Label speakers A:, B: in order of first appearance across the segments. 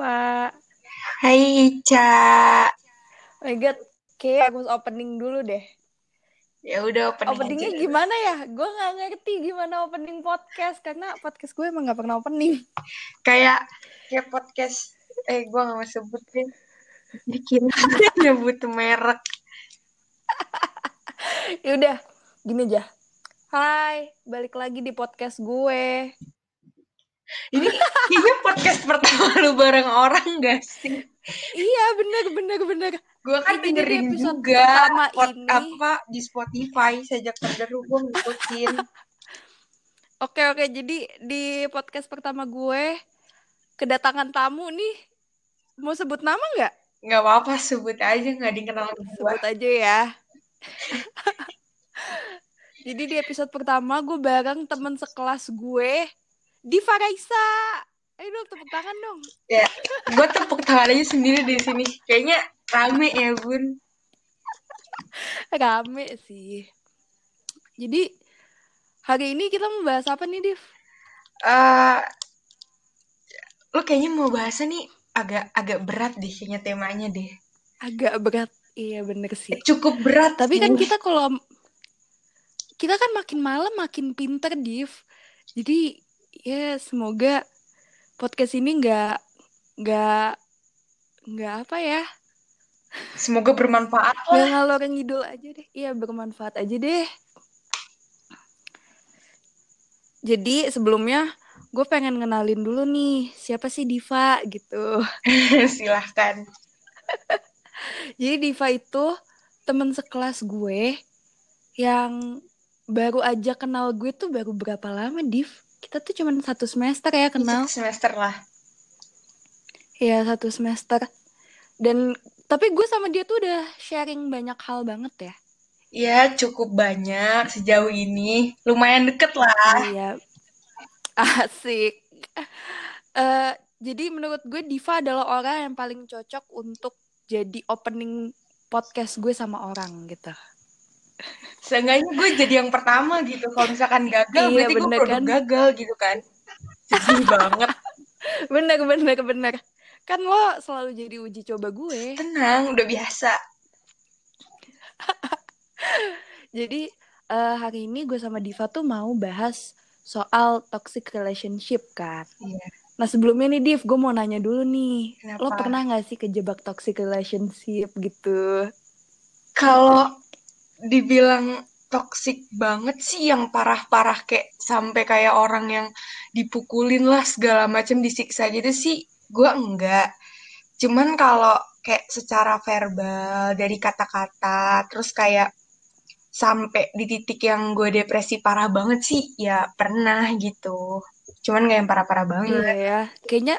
A: Diva.
B: Hai Ica.
A: Oh my god, kayak aku opening dulu deh.
B: Ya udah opening
A: Openingnya
B: aja.
A: gimana ya? Gue nggak ngerti gimana opening podcast karena podcast gue emang nggak pernah opening.
B: Kayak kayak podcast eh gua gak mau sebut deh. Bikin nyebut merek.
A: Ya udah, gini aja. Hai, balik lagi di podcast gue.
B: Ini kayaknya podcast pertama lu bareng orang gak sih?
A: Iya, bener, bener, bener.
B: Gue kan
A: Ini
B: dengerin juga pod,
A: ini.
B: apa di Spotify sejak terderu gue ngikutin.
A: Oke, oke. Jadi di podcast pertama gue kedatangan tamu nih. Mau sebut nama nggak?
B: Gak apa-apa sebut aja nggak dikenal gue.
A: Sebut aja ya. Jadi di episode pertama gue bareng temen sekelas gue, Diva Raisa. Ayo dong tepuk tangan dong.
B: Ya, gue tepuk tangan aja sendiri di sini. Kayaknya rame ya bun.
A: Rame sih. Jadi hari ini kita mau bahas apa nih, Div?
B: eh lu kayaknya mau bahasnya nih agak agak berat deh kayaknya temanya deh.
A: Agak berat. Iya bener sih.
B: Cukup berat.
A: Tapi kan kita kalau kita kan makin malam makin pinter, Div. Jadi ya semoga podcast ini nggak nggak nggak apa ya
B: semoga bermanfaat
A: nggak
B: lah.
A: ngalor ngidul aja deh. Iya bermanfaat aja deh. Jadi sebelumnya gue pengen ngenalin dulu nih siapa sih Diva gitu.
B: Silahkan.
A: Jadi Diva itu temen sekelas gue yang baru aja kenal gue tuh baru berapa lama Div? Kita tuh cuman satu semester ya kenal.
B: Satu semester lah.
A: Ya satu semester. Dan tapi gue sama dia tuh udah sharing banyak hal banget ya.
B: Ya cukup banyak sejauh ini. Lumayan deket lah.
A: Iya. Asik. Eh jadi menurut gue Diva adalah orang yang paling cocok untuk jadi opening podcast gue sama orang gitu.
B: Seenggaknya gue jadi yang pertama gitu. Kalau misalkan gagal,
A: Iya,
B: berarti gue produk
A: kan?
B: gagal gitu kan. Sedih banget.
A: Bener bener bener. Kan lo selalu jadi uji coba gue.
B: Tenang, udah biasa.
A: Jadi eh, hari ini gue sama Diva tuh mau bahas soal toxic relationship kan.
B: Iya.
A: Nah sebelumnya nih Div, gue mau nanya dulu nih.
B: Kenapa?
A: Lo pernah gak sih kejebak toxic relationship gitu?
B: Kalau dibilang toxic banget sih yang parah-parah kayak sampai kayak orang yang dipukulin lah segala macam disiksa gitu sih gue enggak. Cuman kalau kayak secara verbal dari kata-kata terus kayak sampai di titik yang gue depresi parah banget sih ya pernah gitu. Cuman gak yang parah-parah banget.
A: Iya ya. Kayaknya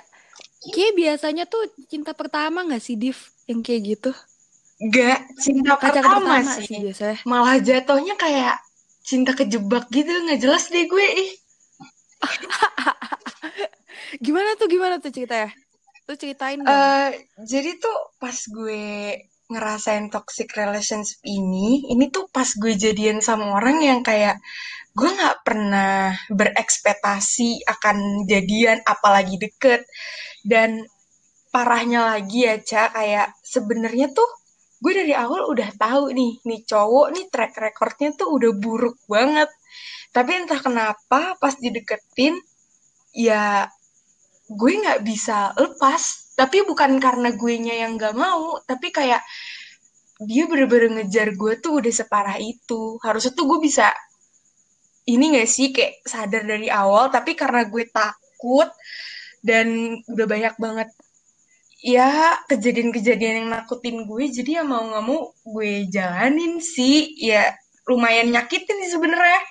A: kayak biasanya tuh cinta pertama gak sih Div? Yang kayak gitu.
B: Gak cinta
A: Pacar
B: pertama,
A: pertama
B: sih.
A: sih biasanya.
B: Malah jatuhnya kayak cinta kejebak gitu nggak jelas deh gue ih.
A: Gimana tuh gimana tuh ceritanya? Tuh ceritain dong.
B: Eh, jadi tuh pas gue ngerasain toxic relationship ini, ini tuh pas gue jadian sama orang yang kayak gue nggak pernah berekspektasi akan jadian, apalagi deket. Dan parahnya lagi ya, Ca, kayak sebenarnya tuh gue dari awal udah tahu nih, nih cowok nih track recordnya tuh udah buruk banget. Tapi entah kenapa pas dideketin, ya gue nggak bisa lepas tapi bukan karena gue nya yang nggak mau tapi kayak dia bener-bener ngejar gue tuh udah separah itu harusnya tuh gue bisa ini gak sih kayak sadar dari awal tapi karena gue takut dan udah banyak banget ya kejadian-kejadian yang nakutin gue jadi ya mau nggak mau gue jalanin sih ya lumayan nyakitin sih sebenarnya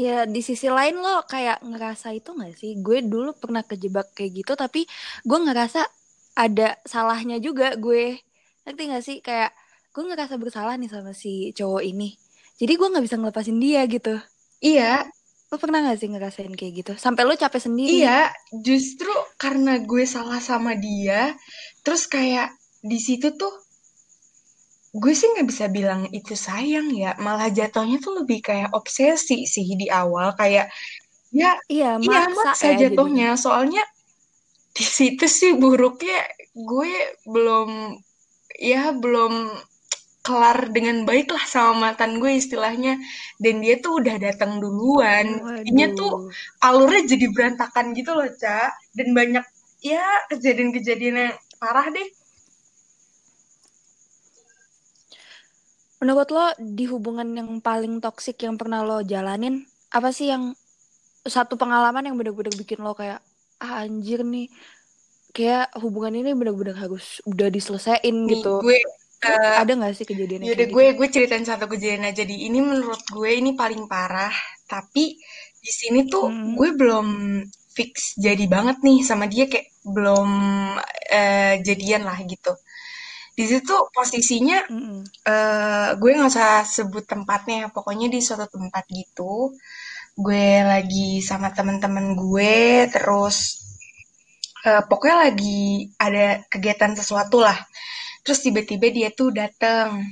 A: Ya di sisi lain lo kayak ngerasa itu gak sih? Gue dulu pernah kejebak kayak gitu tapi gue ngerasa ada salahnya juga gue. Ngerti gak sih? Kayak gue ngerasa bersalah nih sama si cowok ini. Jadi gue gak bisa ngelepasin dia gitu.
B: iya
A: Lo pernah gak sih ngerasain kayak gitu? Sampai lo capek sendiri.
B: Iya, justru karena gue salah sama dia, terus kayak di situ tuh gue sih nggak bisa bilang itu sayang ya, malah jatuhnya tuh lebih kayak obsesi sih di awal, kayak ya
A: Iya,
B: iya
A: maksa
B: maksa
A: ya
B: jatuhnya, soalnya di situ sih buruknya gue belum ya belum kelar dengan baik lah sama mantan gue istilahnya. Dan dia tuh udah datang duluan. Jadinya tuh alurnya jadi berantakan gitu loh Ca. Dan banyak ya kejadian-kejadian yang parah deh.
A: Menurut lo di hubungan yang paling toksik yang pernah lo jalanin, apa sih yang satu pengalaman yang bener-bener bikin lo kayak ah anjir nih kayak hubungan ini bener-bener harus udah diselesain gitu.
B: gue Eh,
A: ada nggak sih kejadian kayak
B: gue
A: gitu?
B: gue ceritain satu kejadian aja. Di ini menurut gue ini paling parah. Tapi di sini tuh
A: Mm-mm.
B: gue belum fix jadi banget nih sama dia. Kayak belum eh, jadian lah gitu. Di situ posisinya
A: Mm-mm.
B: eh, gue nggak usah sebut tempatnya. Pokoknya di suatu tempat gitu. Gue lagi sama temen-temen gue terus eh, pokoknya lagi ada kegiatan sesuatu lah terus tiba-tiba dia tuh datang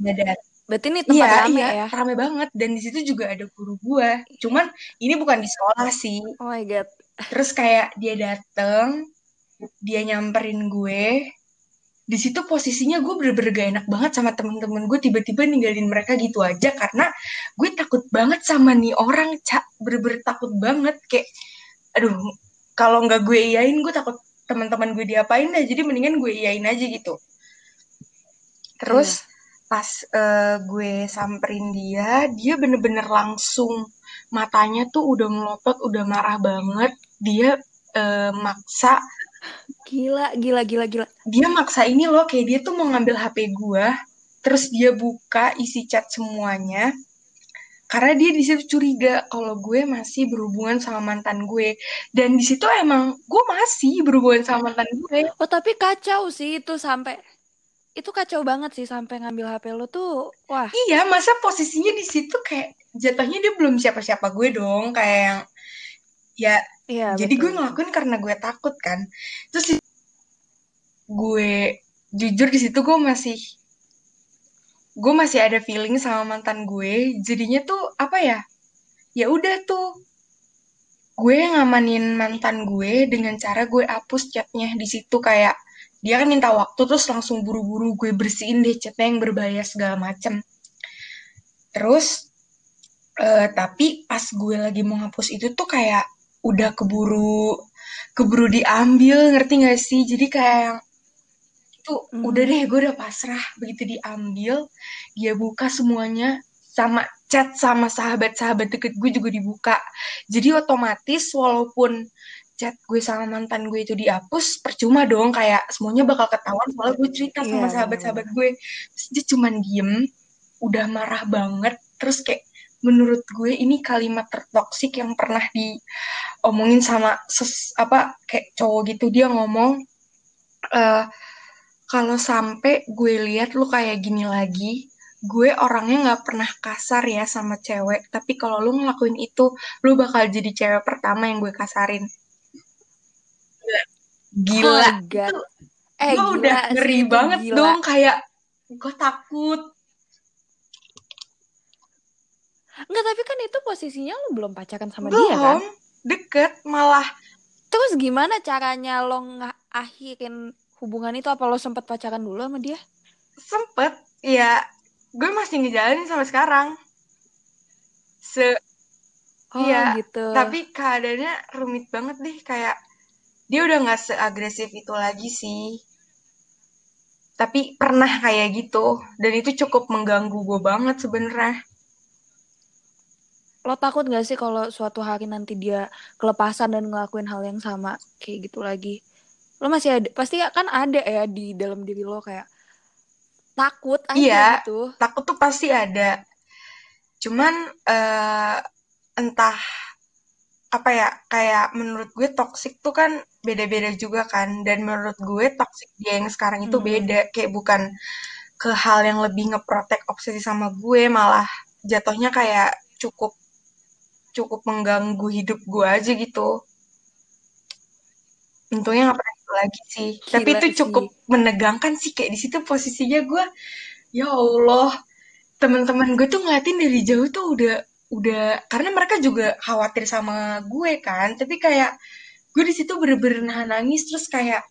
B: dia datang
A: Berarti ini tempat
B: Iya,
A: rame
B: iya,
A: ya?
B: rame banget. Dan di situ juga ada guru gua. Cuman ini bukan di sekolah sih.
A: Oh my god.
B: Terus kayak dia dateng, dia nyamperin gue. Di situ posisinya gue bener-bener gak enak banget sama temen-temen gue. Tiba-tiba ninggalin mereka gitu aja karena gue takut banget sama nih orang, cak. Bener-bener takut banget. Kayak, aduh, kalau nggak gue iyain, gue takut teman-teman gue diapain dah. Jadi mendingan gue iyain aja gitu. Terus
A: Iya.
B: pas eh, gue samperin dia, dia bener-bener langsung matanya tuh udah melotot, udah marah banget. Dia eh, maksa,
A: Gila, gila, gila, gila.
B: dia maksa ini loh kayak dia tuh mau ngambil HP gue, terus dia buka isi chat semuanya. Karena dia di situ curiga kalau gue masih berhubungan sama mantan gue. Dan di situ emang gue masih berhubungan sama mantan gue.
A: Oh tapi kacau sih itu sampai itu kacau banget sih sampai ngambil HP lo tuh. Wah,
B: Iya, masa posisinya di situ kayak jatuhnya dia belum siapa-siapa gue dong, kayak yang ya
A: iya
B: jadi gue
A: betul.
B: ngelakuin karena gue takut kan. Terus gue jujur di situ gue masih gue masih ada feeling sama mantan gue. Jadinya tuh apa ya? Ya udah tuh gue ngamanin mantan gue dengan cara gue hapus chatnya di situ kayak dia kan minta waktu terus langsung buru-buru gue bersihin deh chatnya yang berbahaya segala macem. Terus Eh, tapi pas gue lagi mau ngapus itu tuh kayak udah keburu keburu diambil ngerti gak sih jadi kayak itu udah
A: Mhm.
B: deh gue udah pasrah. Begitu diambil dia buka semuanya sama chat sama sahabat-sahabat deket gue juga dibuka. Jadi otomatis walaupun chat gue sama mantan gue itu dihapus percuma dong kayak semuanya bakal ketahuan soalnya gue cerita
A: Iya
B: sama
A: benar-benar.
B: sahabat-sahabat gue terus dia cuman diem udah marah banget. Terus kayak menurut gue ini kalimat tertoksik yang pernah diomongin sama ses, apa kayak cowok gitu. Dia ngomong eh kalau sampai gue lihat lu kayak gini lagi gue orangnya nggak pernah kasar ya sama cewek. Tapi kalau lu ngelakuin itu lu bakal jadi cewek pertama yang gue kasarin.
A: Oh
B: gila
A: god.
B: itu
A: Eh
B: gue udah
A: gila
B: ngeri
A: sih
B: banget
A: gila.
B: dong kayak gue takut.
A: Enggak tapi kan itu posisinya lo belum pacaran sama dia kan?
B: belum deket malah.
A: Terus gimana caranya lo ngakhirin hubungan itu? Apa lo sempat pacaran dulu sama dia?
B: sempet ya gue masih ngejalanin sampai sekarang se
A: Oh
B: iya
A: gitu.
B: tapi keadaannya rumit banget deh kayak dia udah nggak seagresif itu lagi sih tapi pernah kayak gitu dan itu cukup mengganggu gue banget sebenarnya
A: Lo takut gak sih kalau suatu hari nanti dia kelepasan dan ngelakuin hal yang sama kayak gitu lagi? Lo masih ada, pasti kan ada ya di dalam diri lo kayak takut aja
B: iya
A: gitu.
B: takut tuh pasti ada cuman eh, entah apa ya kayak menurut gue toxic tuh kan beda-beda juga kan dan menurut gue toxic dia yang sekarang itu
A: Mm-mm.
B: beda kayak bukan ke hal yang lebih ngeprotek obsesi sama gue malah jatuhnya kayak cukup cukup mengganggu hidup gue aja gitu untungnya nggak pernah lagi sih tapi
A: Gila
B: itu cukup
A: sih.
B: menegangkan sih kayak di situ posisinya gue ya Allah teman-teman gue tuh ngeliatin dari jauh tuh udah udah karena mereka juga khawatir sama gue kan tapi kayak gue di situ bener-bener nahan nangis terus kayak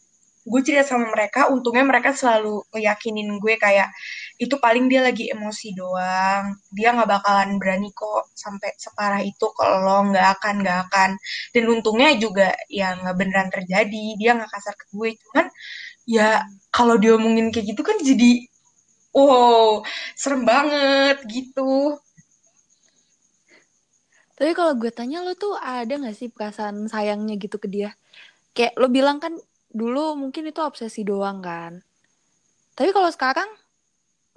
B: gue cerita sama mereka untungnya mereka selalu ngeyakinin gue kayak itu paling dia lagi emosi doang. Dia nggak bakalan berani kok sampai separah itu kalau nggak akan nggak akan. Dan untungnya juga ya nggak beneran terjadi. Dia nggak kasar ke gue. Cuman ya kalau diomongin kayak gitu kan jadi wow serem banget gitu.
A: Tapi kalau gue tanya lo tuh ada gak sih perasaan sayangnya gitu ke dia? Kayak lo bilang kan dulu mungkin itu obsesi doang kan. Tapi kalau sekarang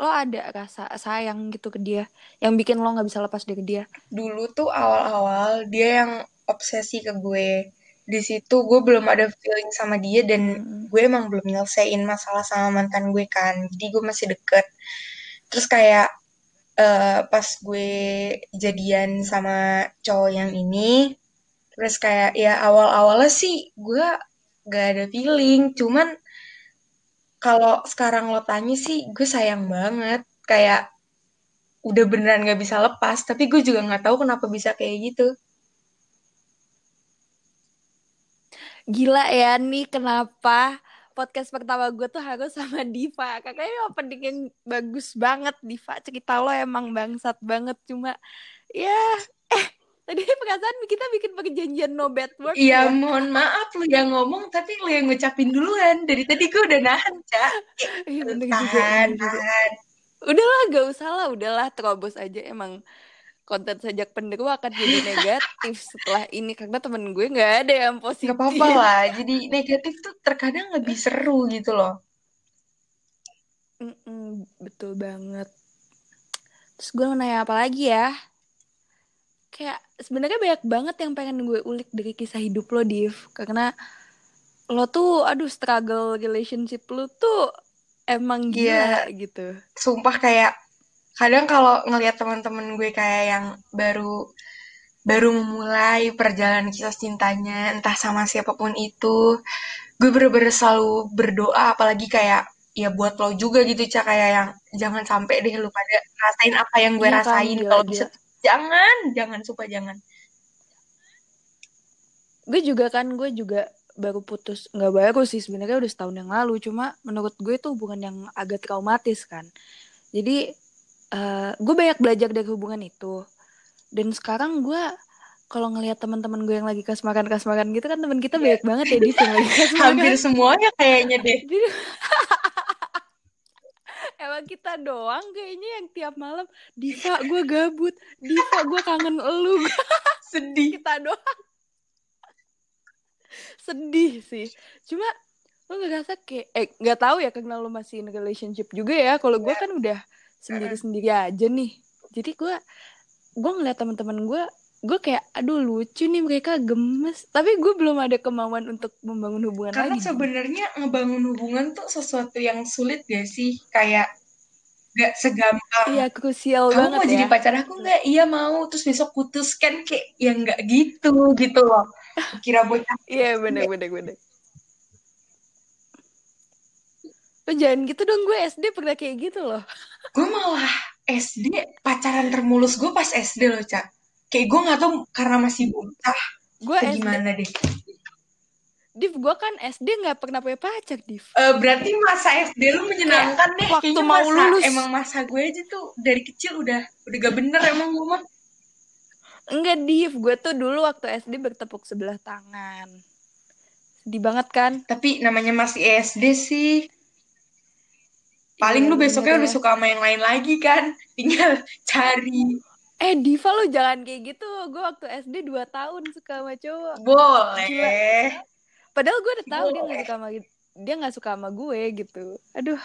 A: lo ada rasa sayang gitu ke dia yang bikin lo nggak bisa lepas dari dia.
B: dulu tuh awal-awal dia yang obsesi ke gue di situ gue belum ada feeling sama dia dan
A: Hmm.
B: gue emang belum nyelesain masalah sama mantan gue kan jadi gue masih deket terus kayak eh, pas gue jadian sama cowok yang ini terus kayak ya awal-awalnya sih gue gak ada feeling. Cuman kalau sekarang lo tanya sih gue sayang banget. Kayak udah beneran gak bisa lepas. Tapi gue juga nggak tahu kenapa bisa kayak gitu.
A: Gila ya nih kenapa podcast pertama gue tuh harus sama Diva. Kakaknya opening yang bagus banget Diva. Cerita lo emang bangsat banget. Cuma ya eh tadi perasaan kita bikin perjanjian no bad word
B: Iya,
A: ya.
B: mohon maaf lu yang ngomong, tapi lu yang ngucapin duluan. Dari tadi gue udah nahan, Cak.
A: Iya bener
B: Tahan,
A: juga.
B: tahan.
A: Udahlah gak usah lah, udahlah terobos aja emang konten sajak penderu akan jadi negatif setelah ini karena temen gue nggak ada yang positif.
B: Gak apa-apa lah. Jadi negatif tuh terkadang lebih seru gitu loh.
A: Mm-mm, betul banget. Terus gue mau nanya apa lagi ya? Kayak sebenarnya banyak banget yang pengen gue ulik dari kisah hidup lo, Div. Karena lo tuh, aduh, struggle relationship lo tuh emang gila
B: Iya.
A: gitu.
B: Sumpah kayak kadang kalau ngelihat teman-teman gue kayak yang baru baru memulai perjalanan kisah cintanya entah sama siapa pun itu gue bener-bener selalu berdoa apalagi kayak ya buat lo juga gitu Cak kayak yang jangan sampai deh lu pada rasain apa yang gue
A: Iya kan,
B: rasain
A: gila,
B: kalau bisa jangan jangan sumpah jangan
A: Gue juga kan, gue juga baru putus. Nggak baru sih, sebenarnya udah setahun yang lalu. Cuma menurut gue itu hubungan yang agak traumatis kan. Jadi, eh, gue banyak belajar dari hubungan itu. Dan sekarang gue kalau ngelihat teman-teman gue yang lagi kasmaran-kasmaran gitu kan teman kita
B: Iya.
A: banyak banget ya di yang lagi kasmaran.
B: hampir semuanya kayaknya deh
A: emang kita doang kayaknya yang tiap malam Diva gue gabut, Diva gue kangen elu.
B: sedih
A: kita doang sedih sih. Cuma lo nggak rasa kayak eh nggak tahu ya karena lo masih in relationship juga ya. Kalau gue kan udah sendiri-sendiri aja nih. Jadi gue gue ngeliat teman-teman gue gue kayak aduh lucu nih mereka gemes. Tapi gue belum ada kemauan untuk membangun hubungan
B: karena
A: lagi
B: sebenarnya ngebangun hubungan tuh sesuatu yang sulit gak sih? Kayak gak segampang.
A: Iya krusial
B: kamu
A: banget
B: mau
A: ya.
B: jadi pacar aku nggak? Iya mau. Terus besok putus kan kayak ya nggak gitu gitu loh. Kira bocah
A: iya bener bener bener. Lo jangan gitu dong gue SD pernah kayak gitu loh.
B: Gue malah SD pacaran termulus. Gue pas SD loh cak kayak gue nggak tahu karena masih bocah
A: gue
B: gimana deh.
A: Div gue kan SD nggak pernah punya pacar Div.
B: Eh, berarti masa SD lu menyenangkan deh.
A: waktu
B: kayaknya
A: mau
B: masa
A: lulus.
B: emang masa gue aja tuh dari kecil udah udah gak bener emang gue mah.
A: Enggak Div, gue tuh dulu waktu SD bertepuk sebelah tangan. Sedih banget kan?
B: tapi namanya masih SD sih. Paling
A: Iya,
B: lu besoknya udah
A: ya.
B: suka sama yang lain lagi kan? Tinggal cari
A: Eh Diva lo jangan kayak gitu. Gue waktu SD 2 tahun suka sama cowok.
B: boleh
A: Padahal gue udah tahu dia nggak suka sama dia nggak suka sama gue gitu. Aduh,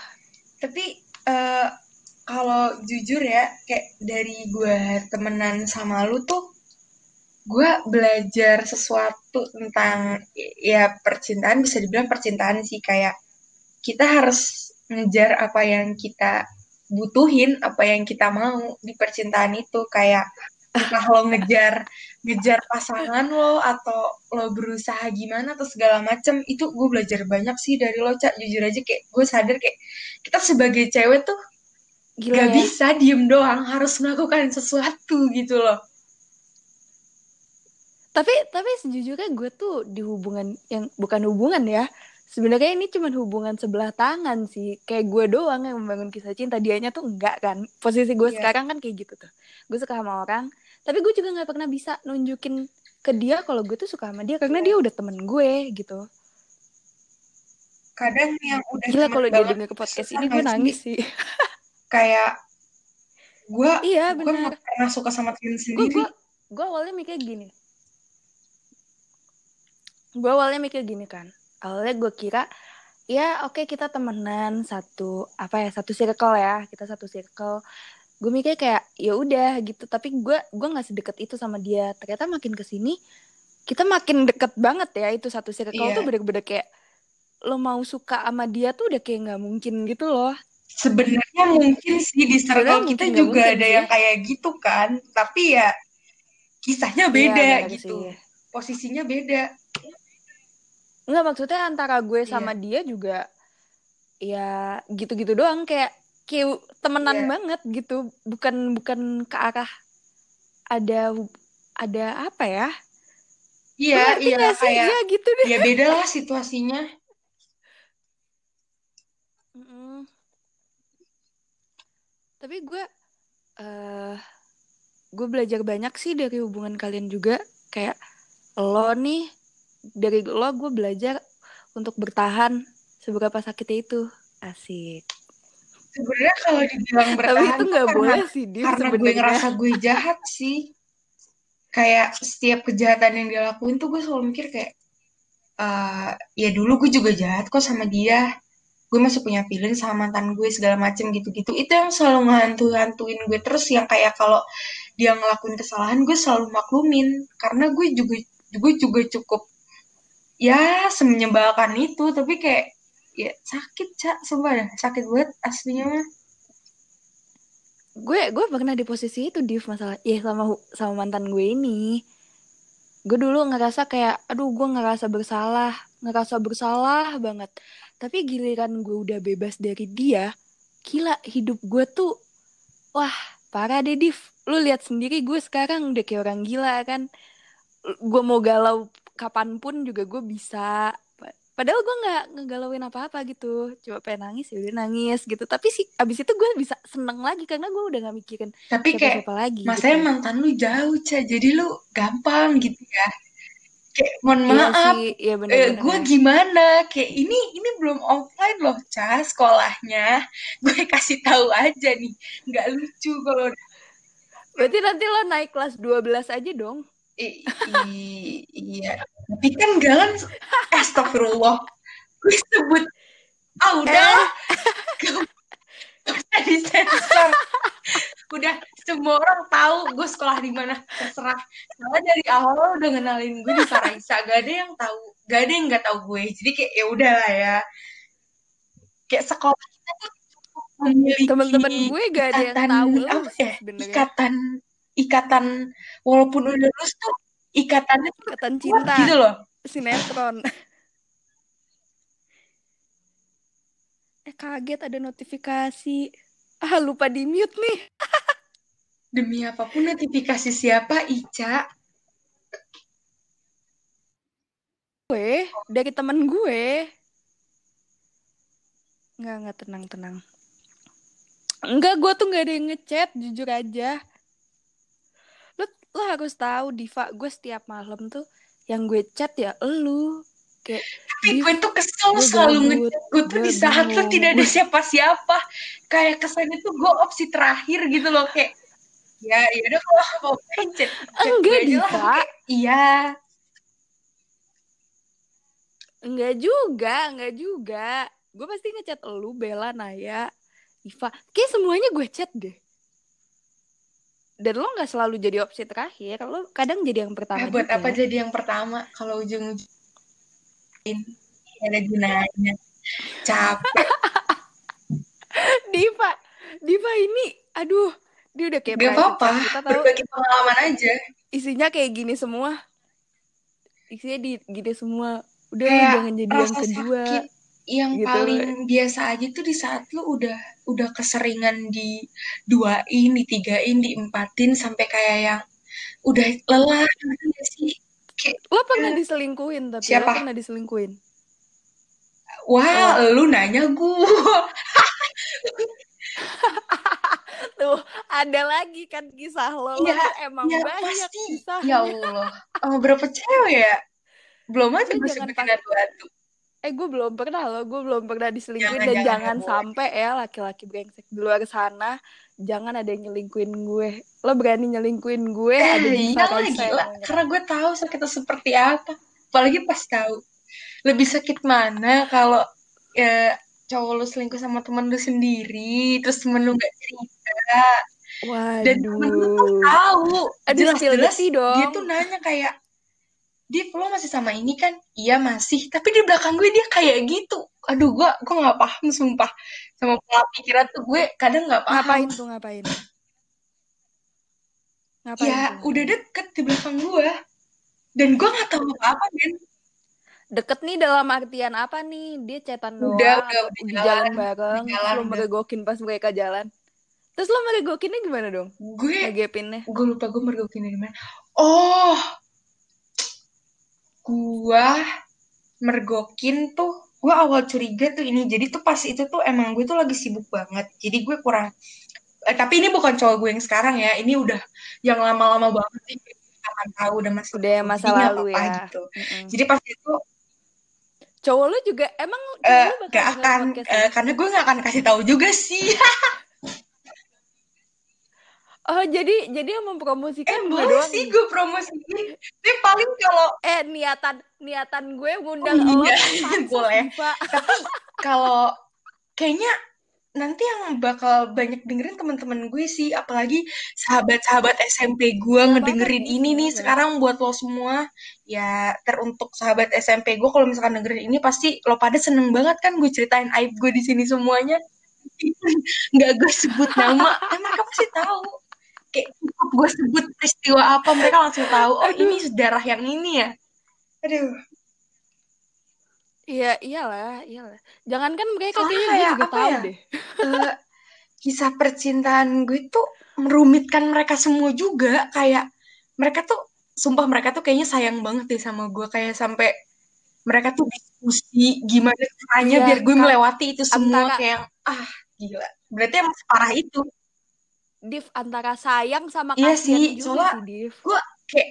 B: tapi eh, kalau jujur ya kayak dari gue temenan sama lu tuh gue belajar sesuatu tentang ya percintaan bisa dibilang percintaan sih kayak kita harus ngejar apa yang kita butuhin apa yang kita mau di percintaan itu. Kayak entah lo ngejar ngejar pasangan lo atau lo berusaha gimana atau segala macem itu gue belajar banyak sih dari lo cak jujur aja kayak gue sadar kayak kita sebagai cewek tuh
A: gila
B: gak
A: ya.
B: bisa diem doang harus melakukan sesuatu gitu loh.
A: Tapi tapi sejujurnya gue tuh di hubungan yang bukan hubungan ya sebenarnya ini cuma hubungan sebelah tangan sih. Kayak gue doang yang membangun kisah cinta. Dianya tuh enggak kan? Posisi gue
B: Iya.
A: sekarang kan kayak gitu tuh. Gue suka sama orang tapi gue juga nggak pernah bisa nunjukin ke dia kalau gue tuh suka sama dia karena dia udah temen gue gitu.
B: Kadang yang udah
A: gila kalau dia denger ke podcast ini gue
B: nggak sih?
A: nangis sih.
B: Kayak gue
A: iya
B: gue
A: benar.
B: pernah suka sama temen
A: gue
B: sendiri.
A: gue gue awalnya mikir gini. Gue awalnya mikir gini kan awalnya gue kira ya oke kita temenan satu apa ya satu circle ya kita satu circle. Gue mikir kayak ya udah gitu. Tapi gue gue nggak sedekat itu sama dia. Ternyata makin ke sini kita makin deket banget ya itu satu circle
B: Iya.
A: tuh bener-bener kayak lo mau suka sama dia tuh udah kayak nggak mungkin gitu loh.
B: Sebenarnya mungkin sih di circle kita juga
A: mungkin
B: ada
A: sih.
B: yang kayak gitu kan. Tapi ya kisahnya
A: Iya,
B: beda
A: bener
B: gitu.
A: sih.
B: posisinya beda
A: Enggak maksudnya antara gue
B: Iya.
A: sama dia juga ya gitu-gitu doang. Kayak kayak temenan
B: Iya.
A: banget gitu. Bukan bukan ke arah ada ada apa ya?
B: Iya iya kayak
A: ya gitu deh.
B: ya beda lah situasinya.
A: Tapi gue eh gue belajar banyak sih dari hubungan kalian juga. Kayak lo nih dari lo gue belajar untuk bertahan seberapa sakitnya itu. Asik.
B: Sebenarnya kalau dibilang
A: tapi
B: bertahan
A: itu
B: tuh
A: nggak boleh sih dia
B: karena gue
A: sebenarnya.
B: ngerasa gue jahat sih. Kayak setiap kejahatan yang dia lakuin tuh gue selalu mikir kayak eh ya dulu gue juga jahat kok sama dia. Gue masih punya feeling sama mantan gue segala macem gitu-gitu. Itu yang selalu ngehantu-hantuin gue terus yang kayak kalau dia ngelakuin kesalahan gue selalu maklumin. Karena gue juga gue juga cukup ya semenyebalkan itu tapi kayak ya sakit cak sumpah dah sakit banget aslinya mah.
A: Gue gue pernah di posisi itu di masalah ya sama sama mantan gue ini. Gue dulu ngerasa kayak aduh gue ngerasa bersalah ngerasa bersalah banget. Tapi giliran gue udah bebas dari dia gila hidup gue tuh wah parah deh Div. Lu lihat sendiri gue sekarang udah kayak orang gila kan. Gue mau galau kapan pun juga gue bisa. Pa- padahal gue nggak ngegalauin apa-apa gitu. Coba pengen nangis ya udah nangis gitu. Tapi sih abis itu gue bisa seneng lagi karena gue udah nggak mikirin
B: tapi kayak
A: siapa-siapa lagi
B: masanya
A: gitu.
B: mantan lu jauh cak jadi lu gampang gitu ya. Kayak mohon
A: Iya
B: maaf.
A: sih, iya
B: eh, gue gimana? Kayak ini ini belum offline loh cah sekolahnya. Gue kasih tahu aja nih. Nggak lucu kalau
A: Berarti nanti lo naik kelas 12 aja dong.
B: I- i- iya. Tapi kan galan astagfirullah. Gue sebut ah udah usah disensor. Udah semua orang tahu gue sekolah di mana. Terserah. Soalnya dari awal udah ngenalin gue di Saraisa gak ada yang tahu gak ada yang nggak tahu gue. Jadi kayak ya udah lah ya. Kayak sekolah kita tuh memiliki
A: Temen-temen gue gak ada yang tahu
B: ya? ikatan ikatan walaupun udah lulus tuh ikatannya tuh
A: Ikatan
B: kuat
A: cinta,
B: gitu loh
A: sinetron. eh kaget ada notifikasi. Ah lupa di mute nih.
B: demi apa pun notifikasi siapa Ica
A: Gue dari temen gue. Nggak, nggak tenang-tenang. Enggak, gue tuh nggak ada yang ngechat, jujur aja. Lo, harus tahu, Diva, gue setiap malam tuh yang gue chat ya elu. Kayak,
B: tapi gue tuh kesel
A: gue
B: selalu ngechat gue tuh di saat lo tidak ada siapa-siapa kayak kesannya tuh gue opsi terakhir gitu loh kayak ya ya udah kalau mau main chat chat gue
A: Enggak,
B: lah
A: Diva.
B: iya
A: Enggak juga, enggak juga. Gue pasti ngechat elu, Bella, Naya, Iva. Kayak semuanya gue chat deh. Dan lo nggak selalu jadi opsi terakhir, lo kadang jadi yang pertama
B: eh, buat
A: juga.
B: apa jadi yang pertama kalau ujung-ujungin ada gunanya capek
A: Diva, Diva ini, aduh, dia udah kayak
B: gak apa-apa
A: kita tahu
B: berbagi pengalaman aja
A: isinya kayak gini semua. Isinya di gini semua. Udah
B: kayak
A: jangan jadi yang kedua.
B: sakit yang
A: gitu.
B: paling biasa aja tuh di saat lu udah udah keseringan di duain, ditigain, diempatin sampai kayak yang udah lelah gitu sih? Kayak,
A: Lo pernah diselingkuhin tapi
B: Siapa?
A: lo pernah diselingkuhin.
B: wah, lu nanya gue.
A: Tuh, ada lagi kan kisah lo. Lo
B: Iya,
A: tuh emang
B: ya
A: banyak
B: pasti.
A: kisahnya.
B: Ya Allah. Sama berapa cewek ya? Belum aja gue sebutin satu-satu.
A: Eh gue belum pernah loh, gue belum pernah diselingkuhin
B: Jangan,
A: dan
B: jangan, boleh.
A: sampai ya laki-laki brengsek di luar sana jangan ada yang nyelingkuin gue. Lo berani nyelingkuin gue ada
B: Eh,
A: di
B: iya lah gila. Karena gue tahu sakitnya seperti apa. Apalagi pas tahu. Lebih sakit mana kalau ya, cowok lu selingkuh sama temen lu sendiri, terus temen lu gak cerita. Dan temen lu tuh
A: Waduh.
B: tahu. Jelas-jelas
A: dong.
B: dia tuh nanya kayak, Div, lo masih sama ini kan? Iya masih. Tapi di belakang gue dia kayak gitu. Aduh, gue gue nggak paham sumpah. Sama pola pikiran tuh gue kadang nggak paham.
A: Ngapain tuh ngapain? Ngapain
B: Ya
A: tuh?
B: udah deket di belakang gue. Dan gue nggak tahu apa-apa, men.
A: Deket nih dalam artian apa nih? Dia cetan doang
B: Udah, udah, udah jalan,
A: jalan bareng,
B: jalan,
A: lo
B: udah.
A: meregokin pas mereka jalan. Terus lo meregokinnya gimana dong?
B: Gue
A: Ngegepinnya?
B: gue lupa gue mergokin dari mana. Oh, gue mergokin tuh gue awal curiga tuh ini jadi tuh pas itu tuh emang gue tuh lagi sibuk banget jadi gue kurang eh, tapi ini bukan cowok gue yang sekarang ya ini udah yang lama-lama banget sih akan tahu udah masih
A: Udah masa lalu
B: apa-apa
A: ya.
B: gitu
A: Mm-mm.
B: jadi pas itu
A: Cowok lu juga emang cowok
B: eh, gak akan
A: ini?
B: karena gue gak akan kasih tahu juga sih
A: Oh jadi jadi yang mempromosikan
B: eh
A: gue
B: boleh
A: doang
B: sih gue promosiin. Tapi paling kalau
A: Eh niatan niatan gue ngundang
B: Oh,
A: lo
B: iya.
A: pansos
B: Boleh. Tapi kalau kayaknya nanti yang bakal banyak dengerin teman-teman gue sih apalagi sahabat-sahabat SMP gue ngedengerin ini nih sekarang buat lo semua. Ya teruntuk sahabat SMP gue kalau misalkan dengerin ini pasti lo pada seneng banget kan gue ceritain aib gue di sini semuanya. Nggak gue sebut nama. Eh, mereka pasti tahu kayak cukup gue sebut peristiwa apa mereka langsung tahu oh ini sejarah yang ini ya aduh
A: Iya iyalah iyalah. Jangankan mereka
B: Soalnya
A: kayaknya gue juga
B: apa
A: tahu
B: ya?
A: deh.
B: eh, kisah percintaan gue tuh merumitkan mereka semua juga kayak mereka tuh sumpah mereka tuh kayaknya sayang banget deh sama gue kayak sampai mereka tuh diskusi gimana caranya
A: Iya,
B: biar gue
A: kan.
B: melewati itu semua
A: Antara-
B: kayak ah gila berarti emang separah itu
A: Div antara sayang sama
B: Iya sih,
A: juga
B: soalnya- gue kayak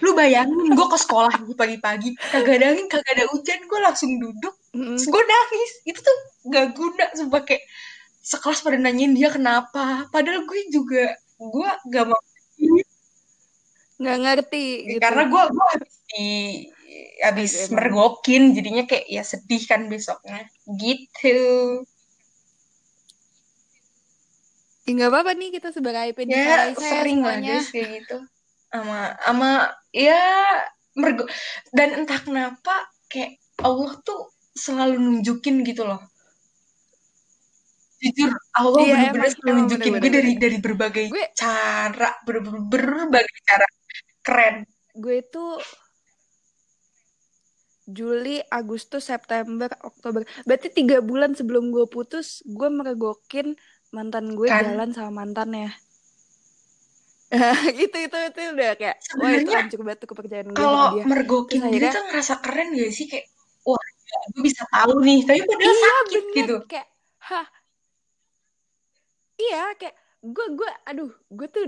B: lu bayangin gue ke sekolah gue pagi-pagi kagak ada angin kagak ada hujan gue langsung duduk terus gue nangis. Itu tuh gak guna sumpah kayak sekelas pada nanyain dia kenapa. Padahal gue juga gue gak mau.
A: Nggak ngerti gitu.
B: karena gue gue habis di habis mergokin jadinya kayak ya sedih kan besoknya. Gitu
A: Ya, nggak apa-apa nih kita sebar aibin di
B: ya
A: ya
B: sering lah guys kayak gitu. Sama sama ya mergo dan entah kenapa kayak Allah tuh selalu nunjukin gitu loh. Jujur Allah
A: Iya,
B: bener-bener
A: emang-
B: selalu nunjukin. Gue
A: bener-bener.
B: dari dari berbagai
A: Gue-
B: cara ber- ber- berbagai cara. Keren.
A: Gue tuh Juli, Agustus, September, Oktober. Berarti tiga bulan sebelum gue putus, gue meregokin mantan gue
B: Kan?
A: jalan sama mantannya. itu itu itu udah kayak wah itu
B: Sebenarnya
A: hancur banget tuh kepercayaan gue
B: kalau mergokin gitu tuh ngerasa keren gak sih? Kayak wah gue bisa tahu nih. Tapi padahal
A: iya
B: sakit
A: bener.
B: gitu.
A: Kayak hah? Iya kayak gue gue aduh gue tuh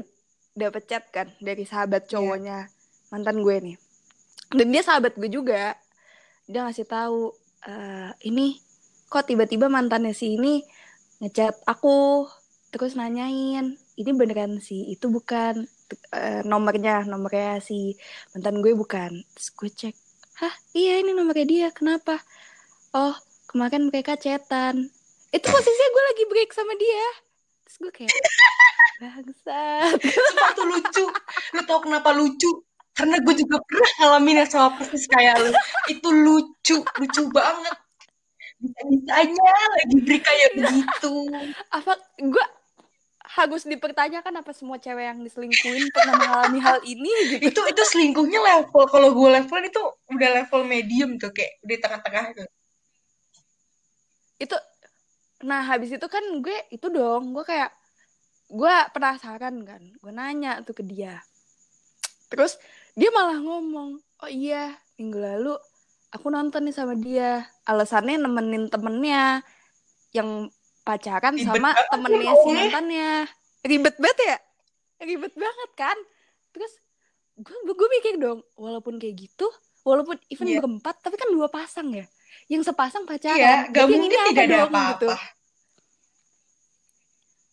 A: dapet chat kan dari
B: Iya.
A: sahabat cowoknya mantan gue nih. Dan dia sahabat gue juga. Dia ngasih tahu "Eh, ini kok tiba-tiba mantannya si ini ngechat aku terus nanyain ini beneran sih itu bukan eh, nomornya nomornya si mantan gue bukan terus gue cek hah iya ini nomornya dia kenapa oh kemarin mereka chatan itu posisinya gue lagi break sama dia terus gue kayak bangsat
B: Sumpah tuh lucu. Lu tau kenapa lucu? Karena gue juga pernah ngalamin yang sama persis kayak lu. Itu lucu, lucu banget. Bisa-bisanya lagi break kayak begitu.
A: apa gue harus dipertanyakan apa semua cewek yang diselingkuhin pernah mengalami hal ini gitu
B: Itu itu selingkuhnya level. Kalau gue levelin itu udah level medium tuh kayak di tengah-tengah itu.
A: itu nah habis itu kan gue itu dong gue kayak gue penasaran kan gue nanya tuh ke dia terus dia malah ngomong oh iya minggu lalu aku nonton nih sama dia alasannya nemenin temennya yang pacaran
B: Ribet
A: sama temennya
B: ya,
A: si mantannya ribet banget ya ribet banget kan terus gue gue mikir dong walaupun kayak gitu walaupun even
B: Iya.
A: berempat tapi kan dua pasang ya yang sepasang pacaran
B: Iya, gak mungkin
A: ini
B: tidak ada
A: dong, gitu.
B: apa-apa.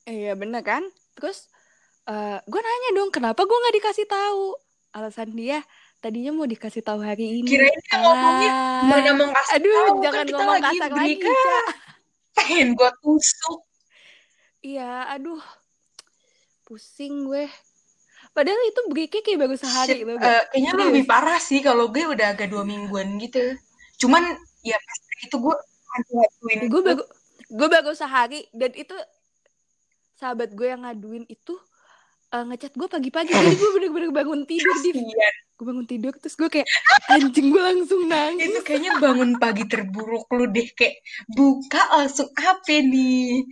A: Iya bener kan? Terus eh gue nanya dong kenapa gue nggak dikasih tahu? Alasan dia tadinya mau dikasih tahu hari ini.
B: Kirain dia ngomongnya Mana mau kasih
A: Aduh,
B: tahu, kan
A: jangan
B: kita
A: ngomong
B: lagi
A: kasar lagi. Ca.
B: Pengen gue tusuk.
A: Iya, aduh, pusing gue. Padahal itu breaknya kayak baru sehari
B: Shit, eh, kayaknya lebih parah sih kalau gue udah agak dua mingguan gitu. Cuman ya itu gue ngaduin
A: gue baru gue baru sehari dan itu sahabat gue yang ngaduin itu eh, ngechat gue pagi-pagi. Jadi gue bener-bener bangun tidur di
B: Kasian.
A: gue bangun tidur terus gue kayak anjing gue langsung nangis.
B: Itu kayaknya bangun pagi terburuk lu deh. Kayak buka langsung apa nih?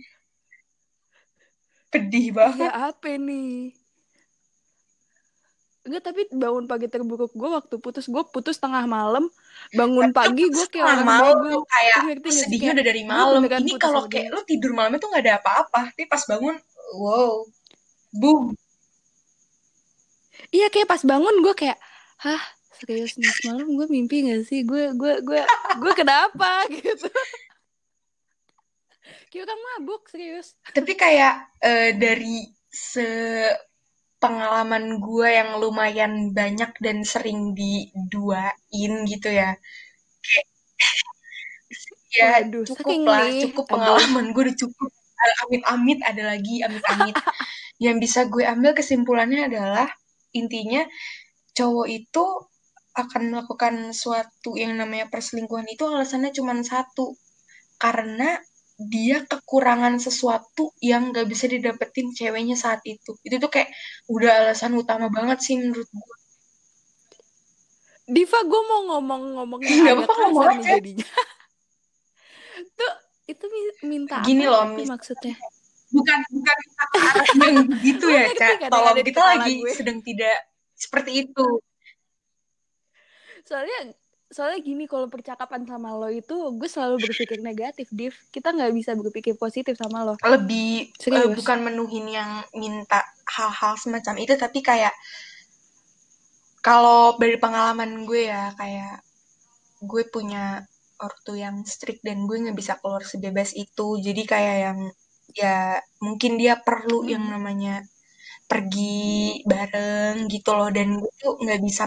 B: Pedih
A: iya
B: banget.
A: apa nih. Enggak tapi bangun pagi terburuk gue waktu putus gue putus tengah malam. Bangun pagi gue kayak orang
B: malam kayak sedihnya udah dari malam. Ini kalau kayak lu tidur malamnya tuh nggak ada apa-apa, tapi pas bangun, wow, boom.
A: Iya kayak pas bangun gue kayak hah serius nih semalam gue mimpi gak sih gue gue gue gue kenapa gitu kayak orang mabuk serius
B: Tapi kayak eh, dari se pengalaman gue yang lumayan banyak dan sering diduain gitu ya. Ya
A: Waduh,
B: cukup lah,
A: nih.
B: cukup pengalaman gue udah cukup. Amit-amit ada lagi, amit-amit. yang bisa gue ambil kesimpulannya adalah intinya cowok itu akan melakukan suatu yang namanya perselingkuhan itu alasannya cuma satu. Karena dia kekurangan sesuatu yang gak bisa didapetin ceweknya saat itu. Itu tuh kayak udah alasan utama banget sih menurut gue
A: Diva gue mau ngomong-ngomong
B: Nggak apa-apa, ngomong aja.
A: jadinya. Tuh itu mi- minta
B: Gini
A: apa
B: loh,
A: sih
B: mis-
A: maksudnya
B: bukan bukan ke arah yang begitu
A: Gue
B: ya
A: ngerti
B: cak tolong kita lagi
A: gue.
B: sedang tidak seperti itu.
A: Soalnya soalnya gini kalau percakapan sama lo itu gue selalu berpikir negatif Div. Kita nggak bisa berpikir positif sama lo.
B: Lebih
A: Serius?
B: bukan menuhin yang minta hal-hal semacam itu tapi kayak kalau dari pengalaman gue ya kayak gue punya ortu yang strict dan gue nggak bisa keluar sebebas itu. Jadi kayak yang ya mungkin dia perlu
A: Hmm.
B: yang namanya pergi bareng gitu loh dan gue tuh nggak bisa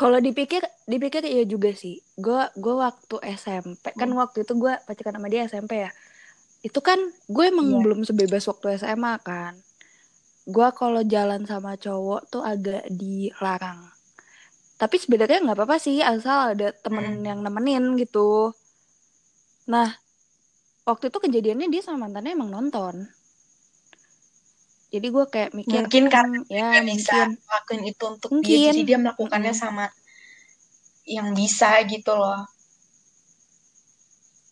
A: kalau dipikir dipikir iya juga sih gue gue waktu SMP kan
B: Hmm.
A: waktu itu gue pacaran sama dia SMP ya itu kan gue emang
B: Iya.
A: belum sebebas waktu SMA kan gue kalau jalan sama cowok tuh agak dilarang tapi sebenarnya nggak apa-apa sih asal ada temen
B: Hmm.
A: yang nemenin gitu nah waktu itu kejadiannya dia sama mantannya emang nonton jadi gue kayak mikir
B: mungkin karena
A: "Hmm, ya
B: bisa
A: mungkin
B: ngelakuin itu untuk dia
A: Mungkin.
B: jadi dia melakukannya
A: Mm-mm.
B: sama yang bisa gitu loh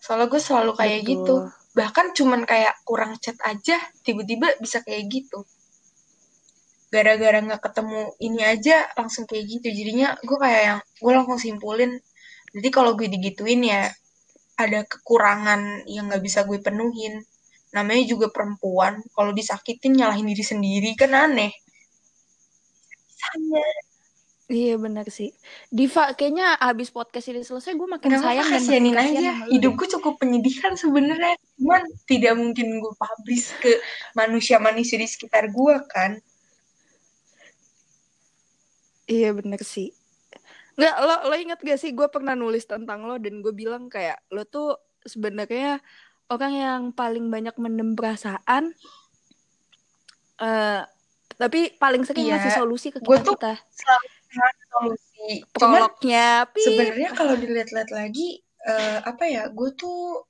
B: soalnya gue selalu kayak
A: Betul.
B: gitu bahkan cuman kayak kurang chat aja tiba-tiba bisa kayak gitu gara-gara nggak ketemu ini aja langsung kayak gitu jadinya gue kayak yang gue langsung simpulin jadi kalau gue digituin ya ada kekurangan yang nggak bisa gue penuhin namanya juga perempuan kalau disakitin nyalahin diri sendiri kan aneh.
A: Iya benar sih. Diva kayaknya abis podcast ini selesai gue makin
B: Gak
A: sayang dan
B: kasihanin
A: makin
B: aja hidupku cukup menyedihkan sebenarnya cuman tidak mungkin gue publish ke manusia-manusia di sekitar gue kan
A: Iya bener sih. Nggak lo lo inget gak sih gue pernah nulis tentang lo dan gue bilang kayak lo tuh sebenarnya orang yang paling banyak mendem perasaan. eh tapi paling sering
B: Iya,
A: ngasih solusi ke
B: gue
A: kita
B: tuh selalu cari solusi
A: Prolognya,
B: sebenarnya kalau dilihat-lihat lagi eh, apa ya gue tuh